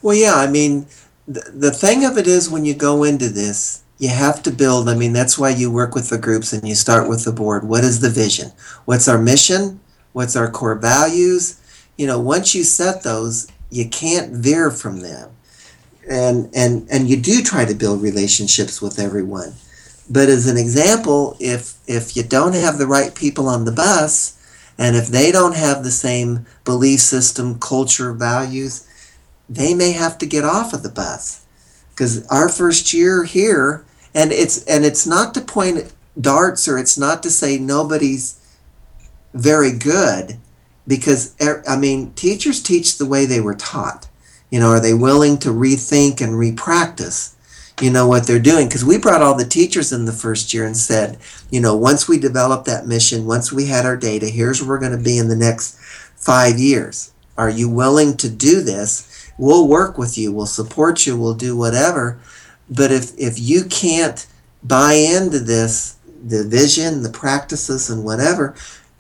I: Well yeah i mean the, the thing of it is when you go into this you have to build i mean that's why you work with the groups and you start with the board. What is the vision? What's our mission? What's our core values? You know once you set those you can't veer from them. And and and you do try to build relationships with everyone. But as an example if if you don't have the right people on the bus and if they don't have the same belief system culture values they may have to get off of the bus because our first year here and it's and it's not to point darts or it's not to say nobody's very good because i mean teachers teach the way they were taught you know, are they willing to rethink and repractice, you know, what they're doing? Because we brought all the teachers in the first year and said, you know, once we develop that mission, once we had our data, here's where we're going to be in the next five years. are you willing to do this? We'll work with you. We'll support you. We'll do whatever. But if if you can't buy into this, the vision, the practices, and whatever,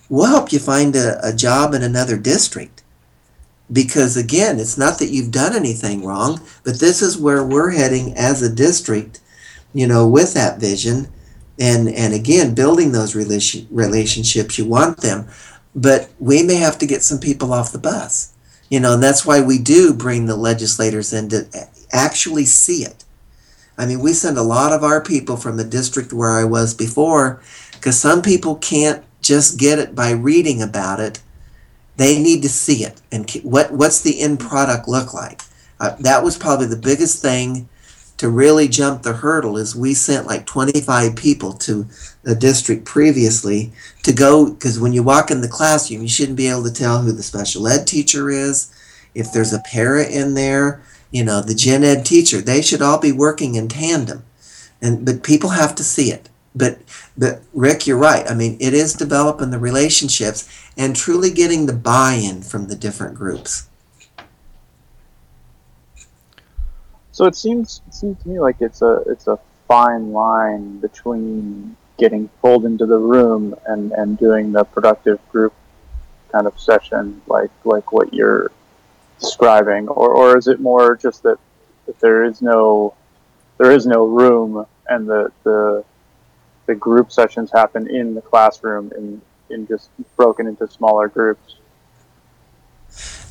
I: we'll help you find a, a job in another district. Because again, it's not that you've done anything wrong, but this is where we're heading as a district, you know, with that vision. And, and again, building those relation, relationships, you want them, but we may have to get some people off the bus, you know, and that's why we do bring the legislators in to actually see it. I mean, we send a lot of our people from the district where I was before because some people can't just get it by reading about it. They need to see it and what what's the end product look like. Uh, that was probably the biggest thing to really jump the hurdle is we sent like 25 people to the district previously to go because when you walk in the classroom you shouldn't be able to tell who the special ed teacher is if there's a para in there you know the gen ed teacher they should all be working in tandem. And but people have to see it. But but rick you're right. I mean it is developing the relationships and truly getting the buy-in from the different groups
G: So it seems it seems to me like it's a it's a fine line between getting pulled into the room and, and doing the productive group kind of session like like what you're describing or, or is it more just that, that there is no there is no room and the the the group sessions happen in the classroom in in just broken into smaller groups?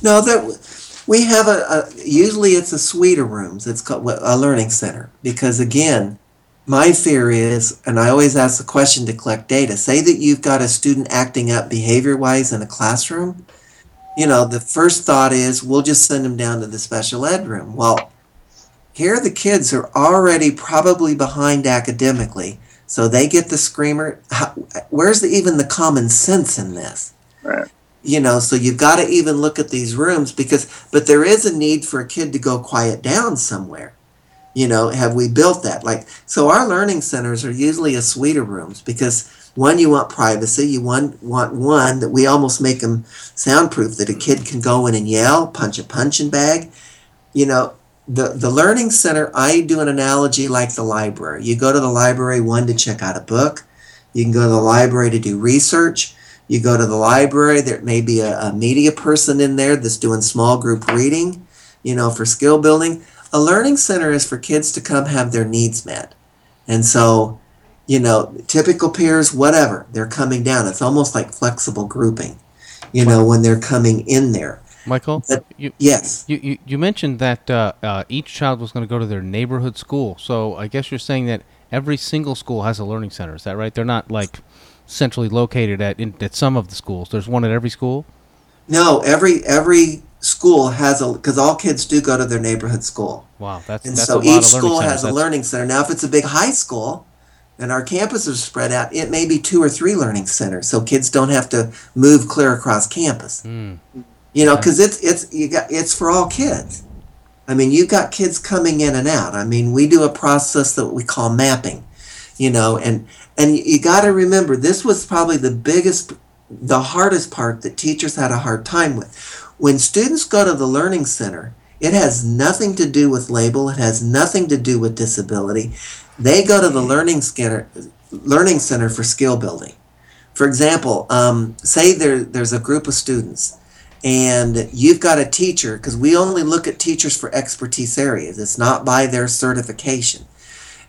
I: No that we have a, a usually it's a suite of rooms. It's called a learning center. Because again my fear is and i always ask the question to collect data say that you've got a student acting up behavior wise in a classroom you know the first thought is we'll just send them down to the special ed room. Well here the kids are already probably behind academically so they get the screamer. How, where's the, even the common sense in this?
G: Right
I: you know so you've got to even look at these rooms because but there is a need for a kid to go quiet down somewhere. You know have we built that? Like so our learning centers are usually a suite of rooms because one you want privacy you want want one that we almost make them soundproof that a kid can go in and yell punch a punching bag. You know the the learning center i do an analogy like the library. You go to the library one to check out a book. You can go to the library to do research you go to the library, there may be a, a, media person in there that's doing small group reading, you know, for skill building. A learning center is for kids to come have their needs met. And so, you know, typical peers, whatever, they're coming down. It's almost like flexible grouping, you know, when they're coming in there.
F: Michael,
I: But-
F: you,
I: yes.
F: you, you, you mentioned that uh, uh, each child was going to go to their neighborhood school. So I guess you're saying that every single school has a learning center. Is that right? They're not like centrally located at in, at some of the schools. There's one at every school.
I: No, every every school has a because all kids do go to their neighborhood school.
F: Wow, that's
I: And
F: that's
I: so
F: a lot
I: each school
F: centers.
I: has a learning center. Now, if it's a big high school and our campuses are spread out, it may be two or three learning centers, so kids don't have to move clear across campus.
F: Hmm.
I: You know, because it's it's you got it's for all kids. I mean, you've got kids coming in and out. I mean, we do a process that we call mapping. You know, and and you got to remember this was probably the biggest, the hardest part that teachers had a hard time with. When students go to the learning center, it has nothing to do with label. It has nothing to do with disability. They go to the learning center, learning center for skill building. For example, um, say there there's a group of students and you've got a teacher because we only look at teachers for expertise areas it's not by their certification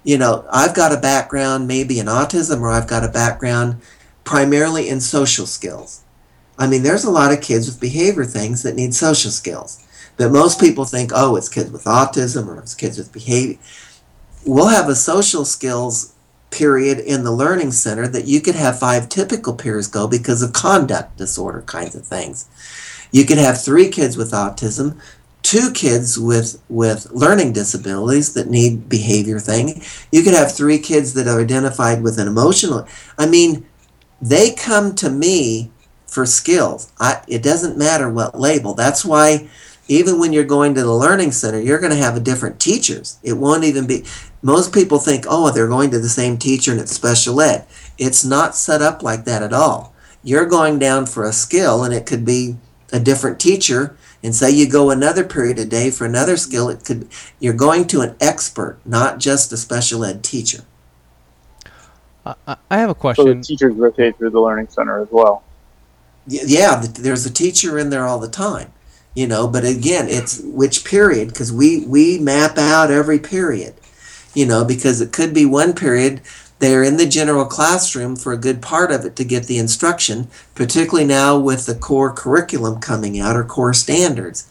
I: you know i've got a background maybe in autism or i've got a background primarily in social skills. I mean there's a lot of kids with behavior things that need social skills but most people think oh it's kids with autism or it's kids with behavior we'll have a social skills period in the learning center that you could have five typical peers go because of conduct disorder kinds of things. You could have three kids with autism two kids with with learning disabilities that need behavior thing. You could have three kids that are identified with an emotional i mean they come to me for skills. I, it doesn't matter what label. That's why even when you're going to the learning center you're going to have a different teachers. It won't even be most people think oh they're going to the same teacher and it's special ed. It's not set up like that at all. You're going down for a skill and it could be a different teacher And say you go another period a day for another skill, it could you're going to an expert, not just a special ed teacher.
F: I, I- I have a question
G: So the
F: question.
G: teachers rotate through the learning center as well.
I: Yeah, there's a teacher in there all the time, you know. But again, it's which period because we we map out every period, you know, because it could be one period they're in the general classroom for a good part of it to get the instruction, particularly now with the core curriculum coming out or core standards,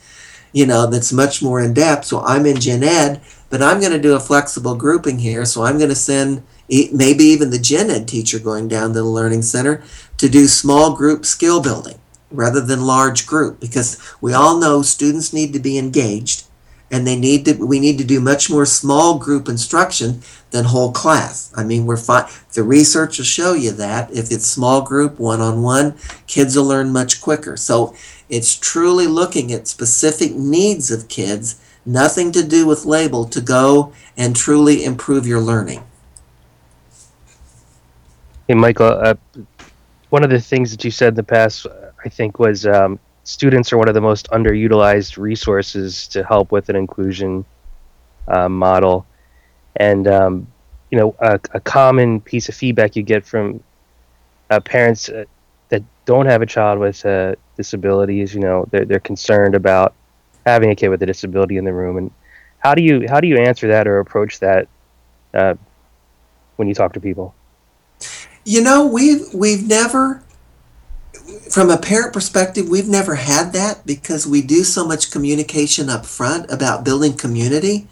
I: you know, that's much more in depth. So I'm in gen ed, but I'm going to do a flexible grouping here. So I'm going to send maybe even the gen ed teacher going down to the learning center to do small group skill building rather than large group because we all know students need to be engaged and they need to we need to do much more small group instruction than whole class. I mean we're fine the research will show you that if it's small group one-on-one kids will learn much quicker. So it's truly looking at specific needs of kids nothing to do with label to go and truly improve your learning.
H: Hey, Michael, uh, one of the things that you said in the past, I think, was um, students are one of the most underutilized resources to help with an inclusion uh, model. And, um, you know, a, a common piece of feedback you get from uh, parents uh, that don't have a child with a disability is, you know, they're, they're concerned about having a kid with a disability in the room. And how do you how do you answer that or approach that uh, when you talk to people?
I: You know, we've we've never from a parent perspective, we've never had that because we do so much communication up front about building community.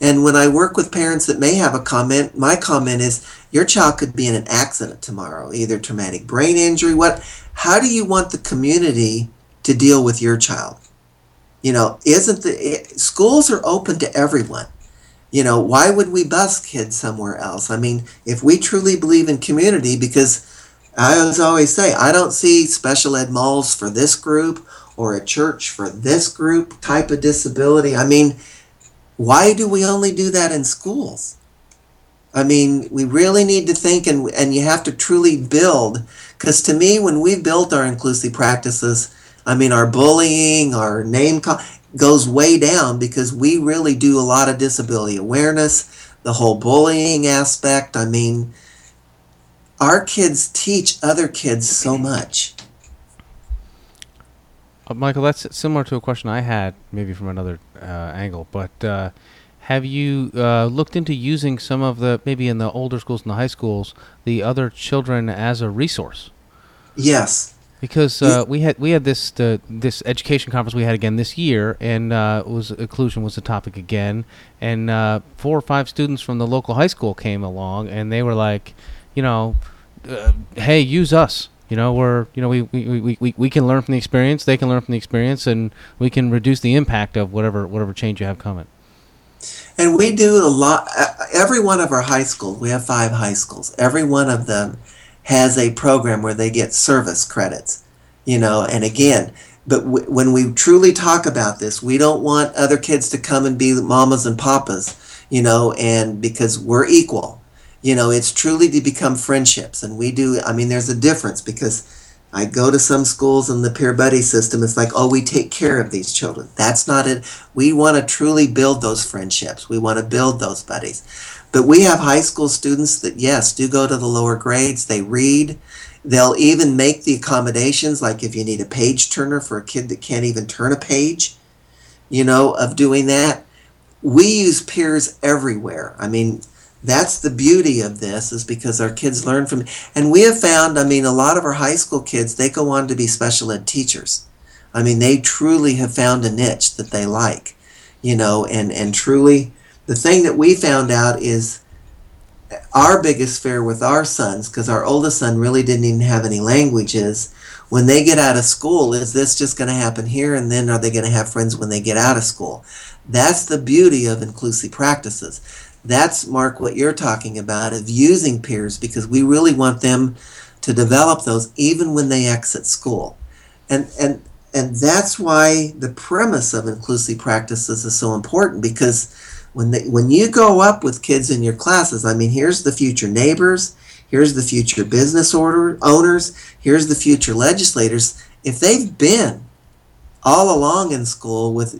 I: And when I work with parents that may have a comment, my comment is your child could be in an accident tomorrow, either traumatic brain injury, what how do you want the community to deal with your child? You know, isn't the it, schools are open to everyone you know, why would we bus kids somewhere else? I mean, if we truly believe in community, because I always say, I don't see special ed malls for this group or a church for this group type of disability. I mean, why do we only do that in schools? I mean, we really need to think and, and you have to truly build. Because to me, when we built our inclusive practices, I mean, our bullying, our name call, goes way down because we really do a lot of disability awareness, the whole bullying aspect. I mean, our kids teach other kids so much.
F: Uh, Michael, that's similar to a question I had, maybe from another uh, angle. But uh, have you uh, looked into using some of the, maybe in the older schools and the high schools, the other children as a resource?
I: Yes.
F: Because uh, we had we had this uh, this education conference we had again this year, and uh, was inclusion was the topic again, and uh, four or five students from the local high school came along, and they were like, you know, uh, hey, use us. You know, we're you know we, we, we, we, we can learn from the experience, they can learn from the experience, and we can reduce the impact of whatever whatever change you have coming.
I: And we do a lot. uh, Every one of our high schools, we have five high schools. Every one of them has a program where they get service credits. You know, and again, but w- when we truly talk about this, we don't want other kids to come and be mamas and papas. You know, and because we're equal, you know, it's truly to become friendships. And we do. I mean, there's a difference because. I go to some schools and the peer buddy system. It's like, oh, we take care of these children. That's not it. We want to truly build those friendships. We want to build those buddies. But we have high school students that, yes, do go to the lower grades. They read. They'll even make the accommodations, like if you need a page turner for a kid that can't even turn a page, you know, of doing that. We use peers everywhere. I mean, that's the beauty of this is because our kids learn from and we have found i mean a lot of our high school kids they go on to be special ed teachers. I mean they truly have found a niche that they like you know and and truly the thing that we found out is our biggest fear with our sons because our oldest son really didn't even have any languages when they get out of school is this just going to happen here? And then are they going to have friends when they get out of school? That's the beauty of inclusive practices that's mark what you're talking about of using peers because we really want them to develop those even when they exit school and and and that's why the premise of inclusive practices is so important because when they, when you go up with kids in your classes i mean here's the future neighbors here's the future business order owners here's the future legislators if they've been all along in school with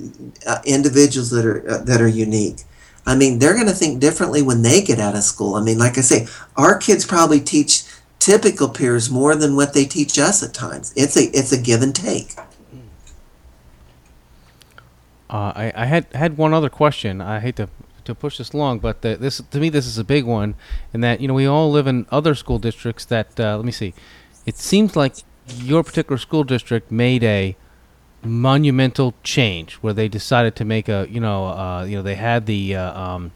I: uh, individuals that are uh, that are unique. I mean, they're going to think differently when they get out of school. I mean, like I say, our kids probably teach typical peers more than what they teach us at times. It's a it's a give and take.
F: Uh, I, I had had one other question. I hate to to push this long, but the, this to me this is a big one, in that you know we all live in other school districts that uh, let me see, it seems like your particular school district made a monumental change where they decided to make a you know uh, you know they had the uh, um,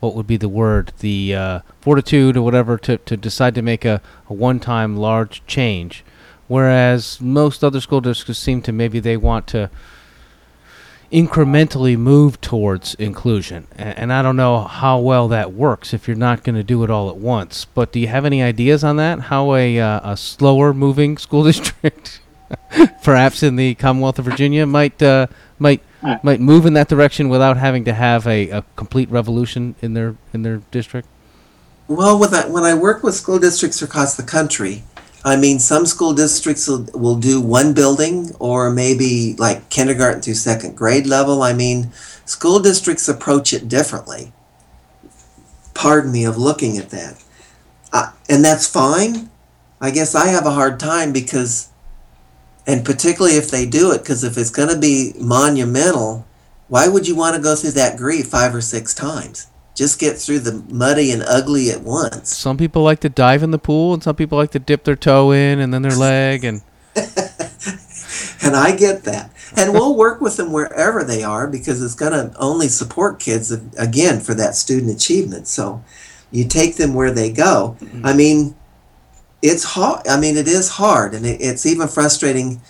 F: what would be the word the uh, fortitude or whatever to, to decide to make a, a one time large change, whereas most other school districts seem to maybe they want to incrementally move towards inclusion. And, and I don't know how well that works if you're not going to do it all at once. But do you have any ideas on that? How a, uh, a slower moving school (laughs) district, (laughs) perhaps in the Commonwealth of Virginia, might uh, might might move in that direction without having to have a, a complete revolution in their in their district?
I: Well, with that, when I work with school districts across the country, I mean, some school districts will, will do one building or maybe like kindergarten through second grade level. I mean, school districts approach it differently. Pardon me of looking at that. Uh, and that's fine. I guess I have a hard time because, and particularly if they do it, because if it's going to be monumental, why would you want to go through that grief five or six times? Just get through the muddy and ugly at once.
F: Some people like to dive in the pool, and some people like to dip their toe in and then their leg, and (laughs)
I: and I get that. And we'll work with them wherever they are because it's going to only support kids again for that student achievement. So you take them where they go. Mm-hmm. I mean, it's hard. I mean, it is hard, and it, it's even frustrating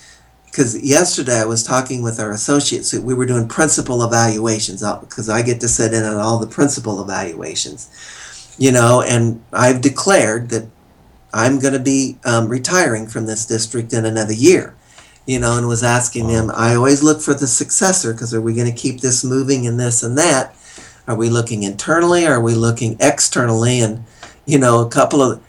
I: because yesterday I was talking with our associates. We were doing principal evaluations because I get to sit in on all the principal evaluations, you know, and I've declared that I'm going to be um, retiring from this district in another year, you know, and was asking them. I always look for the successor because are we going to keep this moving and this and that? Are we looking internally? Are we looking externally? And you know, a couple of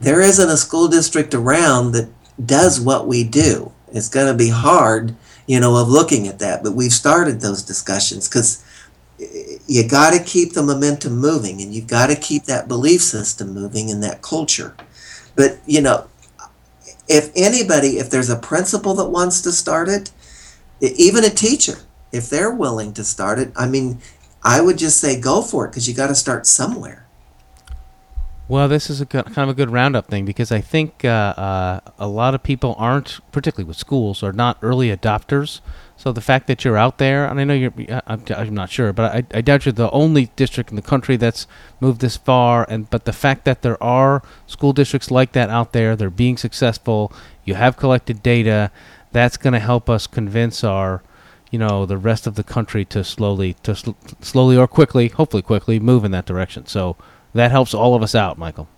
I: there isn't a school district around that does what we do it's going to be hard, you know, of looking at that. But we've started those discussions because eh, you got to keep the momentum moving and you've got to keep that belief system moving and that culture. But, you know, if anybody, if there's a principal that wants to start it, even a teacher, if they're willing to start it, I mean, I would just say go for it because you got to start somewhere.
F: Well, this is a kind of a good roundup thing because I think uh, uh, a lot of people aren't, particularly with schools, are not early adopters. So the fact that you're out there, and I know you're, I'm, I'm not sure, but I, I doubt you're the only district in the country that's moved this far. And but the fact that there are school districts like that out there, they're being successful. You have collected data. That's going to help us convince our, you know, the rest of the country to slowly, to sl- slowly or quickly, hopefully quickly, move in that direction. So that helps all of us out, Michael.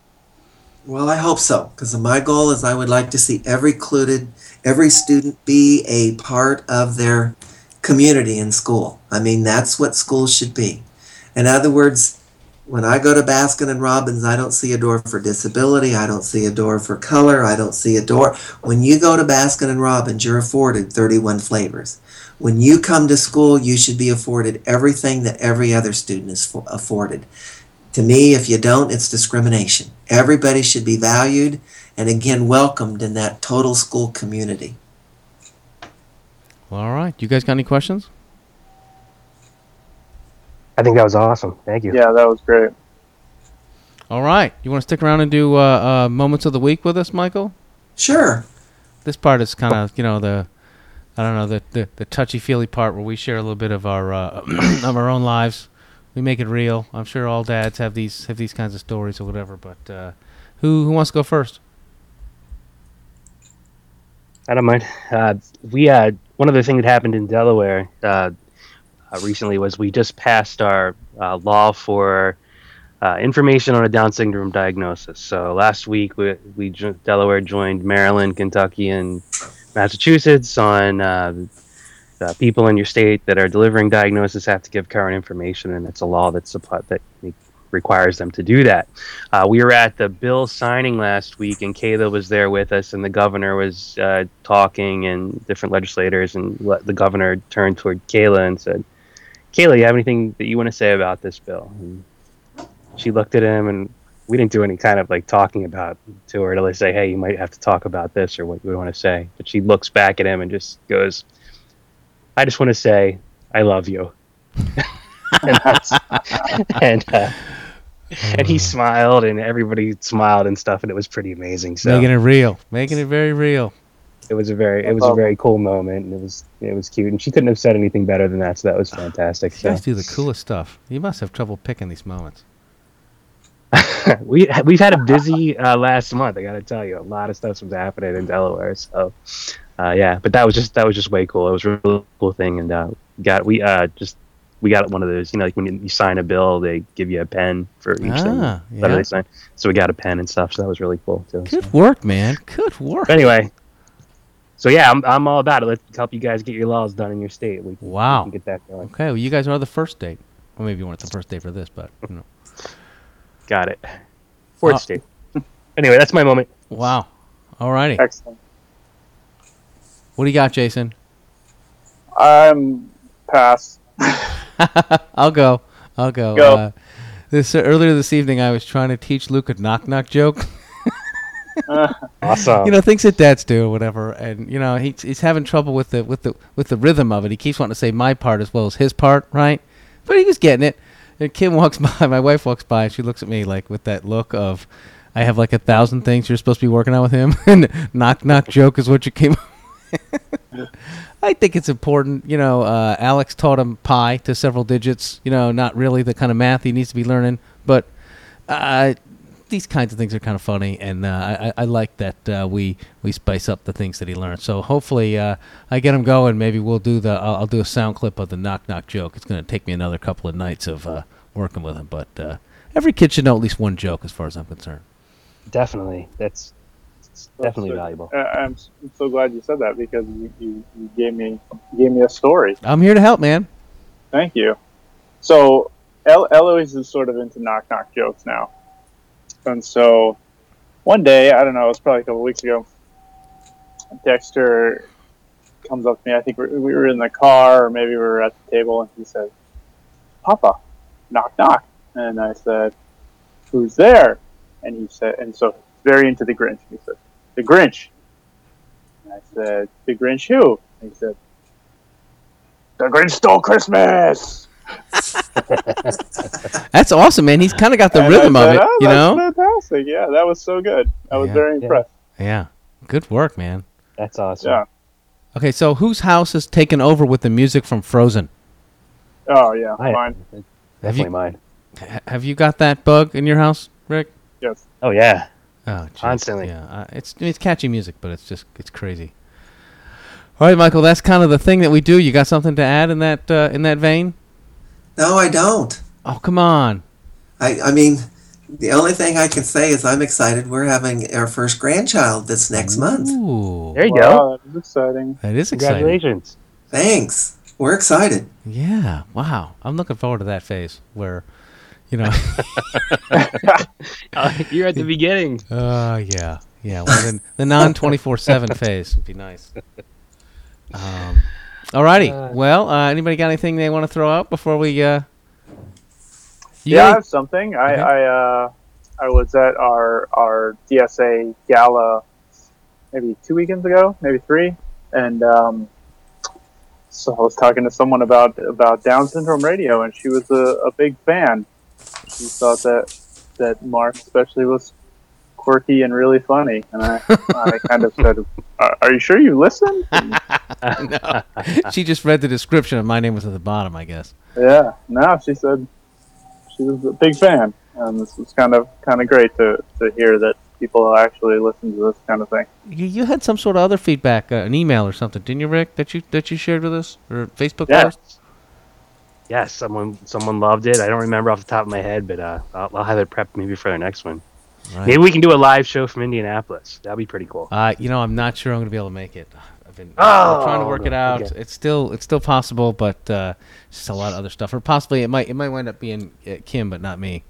I: Well, I hope so, because my goal is I would like to see every included, every student be a part of their community in school. I mean, that's what schools should be. In other words, when I go to Baskin and Robbins, I don't see a door for disability. I don't see a door for color. I don't see a door. When you go to Baskin and Robbins, you're afforded 31 flavors. When you come to school, you should be afforded everything that every other student is afforded. To me, if you don't, it's discrimination. Everybody should be valued and again welcomed in that total school community.
F: All right. You guys got any questions?
H: I think that was awesome. Thank you.
G: Yeah, that was great.
F: All right. You want to stick around and do uh, uh, moments of the week with us, Michael?
I: Sure.
F: This part is kind of, you know, the I don't know the, the, the touchy feely part where we share a little bit of our uh, (clears throat) of our own lives we make it real. I'm sure all dads have these have these kinds of stories or whatever. But uh, who who wants to go first?
H: I don't mind. Uh, we had one of the things that happened in Delaware uh, uh recently was we just passed our uh, law for uh, information on a Down syndrome diagnosis. So last week we, we Delaware joined Maryland, Kentucky, and Massachusetts on uh, people in your state that are delivering diagnosis have to give current information, and it's a law that requires them to do that. Uh, we were at the bill signing last week, and Kayla was there with us, and the governor was uh, talking, and different legislators, and le- the governor turned toward Kayla and said, "Kayla, you have anything that you want to say about this bill?" And she looked at him, and we didn't do any kind of like talking about to her to say, "Hey, you might have to talk about this or what you want to say." But she looks back at him and just goes, "I just want to say I love you." (laughs) and and uh, and he smiled, and everybody smiled and stuff, and it was pretty amazing. So
F: Making it real, making it very real.
H: it was a very it was a very cool moment, and it was it was cute, and she couldn't have said anything better than that. So that was fantastic.
F: You
H: So
F: guys do the coolest stuff. You must have trouble picking these moments. (laughs)
H: we we've had a busy uh, last month. I got to tell you, a lot of stuff was happening in Delaware. So, uh, yeah, but that was just that was just way cool. It was a really cool thing, and uh, got we uh, just we got one of those. You know, like when you sign a bill, they give you a pen for each thing
F: Ah,
H: that
F: yeah.
H: they sign. So we got a pen and stuff. So that was really cool too. So.
F: Good work, man. Good work.
H: But anyway, so yeah, I'm I'm all about it. Let's help you guys get your laws done in your state. We can,
F: Wow.
H: we can get that going.
F: Okay, well, you guys are the first date. Well, maybe you weren't the first date for this, but you know.
H: Got it. Fourth
F: Uh,
H: state. (laughs) Anyway, that's my moment.
F: Wow. Alrighty.
G: Excellent.
F: What do you got, Jason?
G: I'm pass. (laughs)
F: I'll go. I'll go.
G: Go.
F: Uh, this uh, earlier this evening, I was trying to teach Luke a knock knock joke. (laughs)
H: Awesome.
F: you know things that dads do or whatever, and you know he's he's having trouble with the with the with the rhythm of it. He keeps wanting to say my part as well as his part, right? But he was getting it. And Kim (laughs) walks by, my wife walks by, and she looks at me like with that look of, I have like a thousand things you're supposed to be working on with him, and knock knock joke is what you came. (laughs) I think it's important. You know, uh, Alex taught him pi to several digits. You know, not really the kind of math he needs to be learning, but uh, these kinds of things are kind of funny, and uh, I, I like that uh, we we spice up the things that he learns. So hopefully, uh, I get him going. Maybe we'll do the I'll, I'll do a sound clip of the knock knock joke. It's going to take me another couple of nights of uh, working with him, but every kid should know at least one joke, as far as I'm concerned.
H: Definitely. That's it's definitely valuable.
G: Uh, I'm so glad you said that because you, you, you gave me you gave me a story.
F: I'm here to help, man.
G: Thank you. So El- Eloise is sort of into knock knock jokes now, and so one day I don't know, it was probably a couple weeks ago. Dexter comes up to me. I think we we were in the car, or maybe we were at the table, and he said, "Papa, knock knock." And I said, "Who's there?" And he said, and so very into the Grinch. He said, "The Grinch." And I said, "The Grinch who?" And he said, "The Grinch stole Christmas." (laughs)
F: That's awesome, man. He's kind of got the
G: And I
F: rhythm of it,
G: "Oh,
F: you know.
G: fantastic. Yeah, that was so good. I was
F: Yeah.
G: very impressed.
F: Yeah, good work, man.
H: That's awesome.
G: Yeah.
F: Okay, so whose house is taken over with the music from Frozen?
G: Oh yeah,
H: I-
G: fine.
H: Definitely
F: you-
H: mine.
F: Have you got that bug in your house, Rick?
G: Yes.
H: Oh yeah.
F: Oh, geez.
H: Constantly.
F: Yeah, uh, it's it's catchy music, but it's just it's crazy. All right, Michael, that's kind of the thing that we do. You got something to add in that uh, in that vein?
I: No, I don't.
F: Oh, come on.
I: I, I mean, the only thing I can say is I'm excited. We're having our first grandchild this next month.
F: Ooh,
H: There you go.
G: Wow, that is exciting.
F: that is exciting.
H: Congratulations.
I: Thanks. We're excited.
F: Yeah, wow. I'm looking forward to that phase where, you know, (laughs)
H: Uh, you're at the beginning. (laughs)
F: uh, yeah, yeah. Well, then the non 24 seven (laughs) phase would be nice. Um, alrighty.
H: Uh,
F: well, uh, anybody got anything they want to throw out before we? Uh, you
G: yeah, I
F: got
G: have something. I
F: Okay.
G: I uh, I was at our our DSA gala maybe two weekends ago, maybe three, and um, so I was talking to someone about about Down syndrome radio, and she was a, a big fan. She thought that that Mark especially was quirky and really funny, and I I kind of said, "Are are you sure you listened?" (laughs)
F: no. she just read the description and my name was at the bottom, I guess.
G: Yeah, no, she said she was a big fan, and this was kind of kind of great to, to hear that people actually listen to this kind of thing.
F: You, you had some sort of other feedback, uh, an email or something, didn't you, Rick? That you that you shared with us or Facebook
G: Yeah.
F: post?
H: Yes, someone someone loved it. I don't remember off the top of my head, but uh, I'll, I'll have it prepped maybe for the next one.
F: Right.
H: Maybe we can do a live show from Indianapolis. That'd be pretty cool.
F: Uh, you know, I'm not sure I'm going to be able to make it. I've been I'm trying to
H: Oh,
F: work it out.
H: okay.
F: It's still it's still possible, but uh, just a lot of other stuff. Or possibly it might it might wind up being uh, Kim, but not me.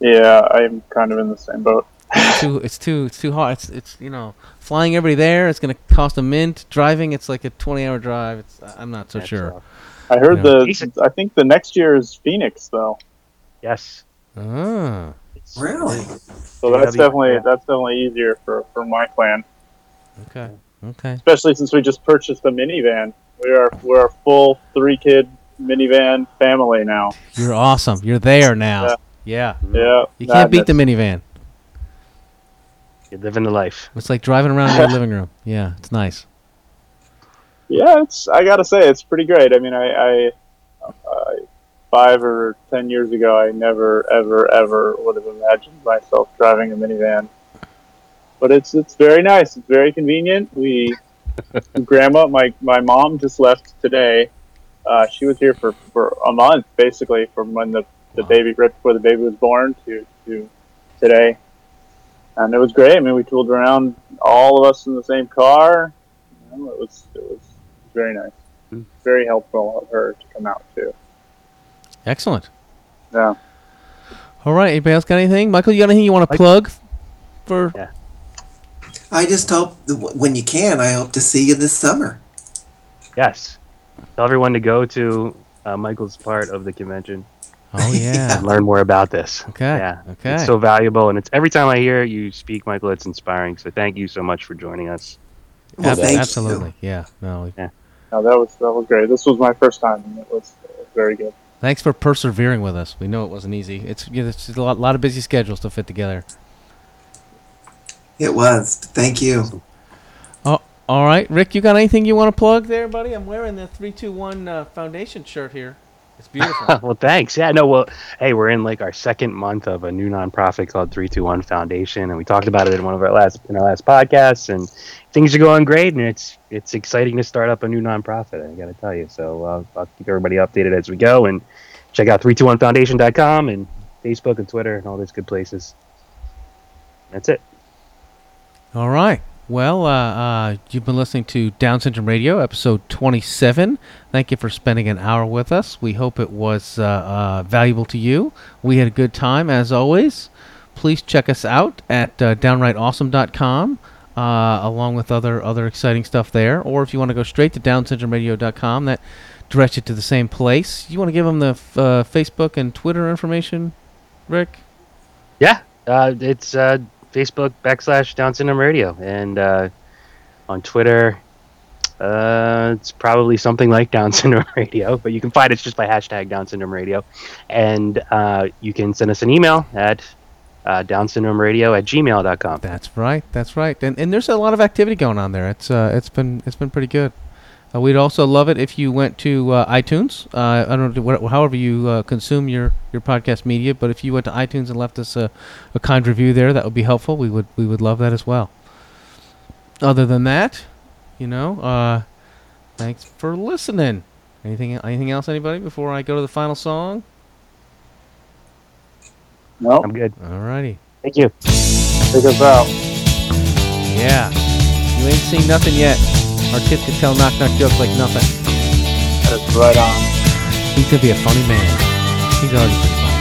G: Yeah, I'm kind of in the same boat.
F: It's too, (laughs) it's too, it's too hard. It's, it's you know, flying everybody there. It's gonna cost a mint. Driving, it's like a twenty-hour drive. It's, I'm not so
H: That's
F: sure.
H: rough.
G: I heard
F: Yeah.
G: the. I think the next year is Phoenix though,
H: Yes.
F: Ah,
I: Really?
G: so that's
H: Yeah,
G: definitely
H: yeah.
G: that's definitely easier for for my clan,
F: okay, okay.
G: especially since we just purchased a minivan. We are we're a full three kid minivan family now.
F: You're awesome. You're there now.
G: Yeah.
F: Yeah.
G: Yeah,
F: You can't beat the minivan.
H: You're living the life.
F: It's like driving around in your living room. Yeah, it's nice.
G: Yeah, it's. I gotta say, it's pretty great. I mean, I, I, I five or ten years ago, I never, ever, ever would have imagined myself driving a minivan. But it's it's very nice. It's very convenient. We, (laughs) grandma, my my mom just left today. Uh, she was here for, for a month, basically, from when the, the
F: Wow.
G: baby right before the baby was born to to today, and it was great. I mean, we tooled around, all of us in the same car. You know, it was it was very nice.
H: Mm.
G: Very helpful of her to come out too.
F: Excellent.
G: Yeah.
F: All right. Anybody else got anything? Michael, you got anything you want to plug for?
H: Yeah.
I: I just hope that when you can, I hope to see you this summer.
H: Yes. Tell everyone to go to uh, Michael's part of the convention
F: Oh (laughs) yeah.
H: and learn more about this.
F: Okay.
H: Yeah.
F: Okay.
H: It's so valuable, and it's every time I hear you speak, Michael, it's inspiring. So thank you so much for joining us.
I: Well,
F: Ab-
I: thank you.
F: absolutely. Yeah. No.
G: No, that was that was great. This was my first time, and it was, it was very good.
F: Thanks for persevering with us. We know it wasn't easy. It's you know, it's a lot, lot of busy schedules to fit together.
I: It was. Thank you.
F: All right, Rick, you got anything you want to plug there, buddy? I'm wearing the three two one uh, foundation shirt here. It's beautiful. (laughs)
H: well, thanks. Yeah, no, well, hey, we're in like our second month of a new nonprofit called 321 Foundation, and we talked about it in one of our last in our last podcasts, and things are going great, and it's it's exciting to start up a new nonprofit. I got to tell you. So uh, I'll keep everybody updated as we go, and check out 321foundation.com and Facebook and Twitter and all those good places. That's it.
F: All right. Well, uh, uh, you've been listening to Down Syndrome Radio, episode 27. Thank you for spending an hour with us. We hope it was uh, uh, valuable to you. We had a good time, as always. Please check us out at uh, downrightawesome.com, uh, along with other other exciting stuff there. Or if you want to go straight to downsyndromeradio.com, that directs you to the same place. You want to give them the f- Facebook and Twitter information, Rick?
H: Yeah, it's Facebook backslash Down Syndrome Radio, and uh, on Twitter, uh, it's probably something like Down (laughs) Syndrome Radio, but you can find it just by hashtag Down Syndrome Radio, and uh, you can send us an email at uh, Down Syndrome Radio at gmail.com.
F: That's right. That's right. And and there's a lot of activity going on there. It's uh it's been it's been pretty good. Uh, we'd also love it if you went to uh, iTunes. Uh, I don't know what, however you uh, consume your, your podcast media, but if you went to iTunes and left us a, a kind review there, that would be helpful. We would we would love that as well. Other than that, you know, uh, thanks for listening. Anything anything else, anybody? Before I go to the final song.
G: No,
H: I'm good.
F: All righty.
H: Thank you.
G: take us out.
F: Yeah. You ain't seen nothing yet. Our kid can tell knock knock jokes like nothing.
G: That's right on.
F: He's gonna be a funny man. He's already pretty funny.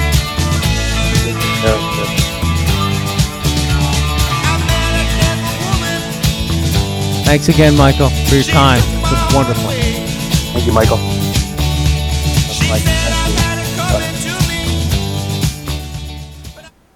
F: Thanks again, Michael, for your time. It was wonderful.
H: Thank you, Michael.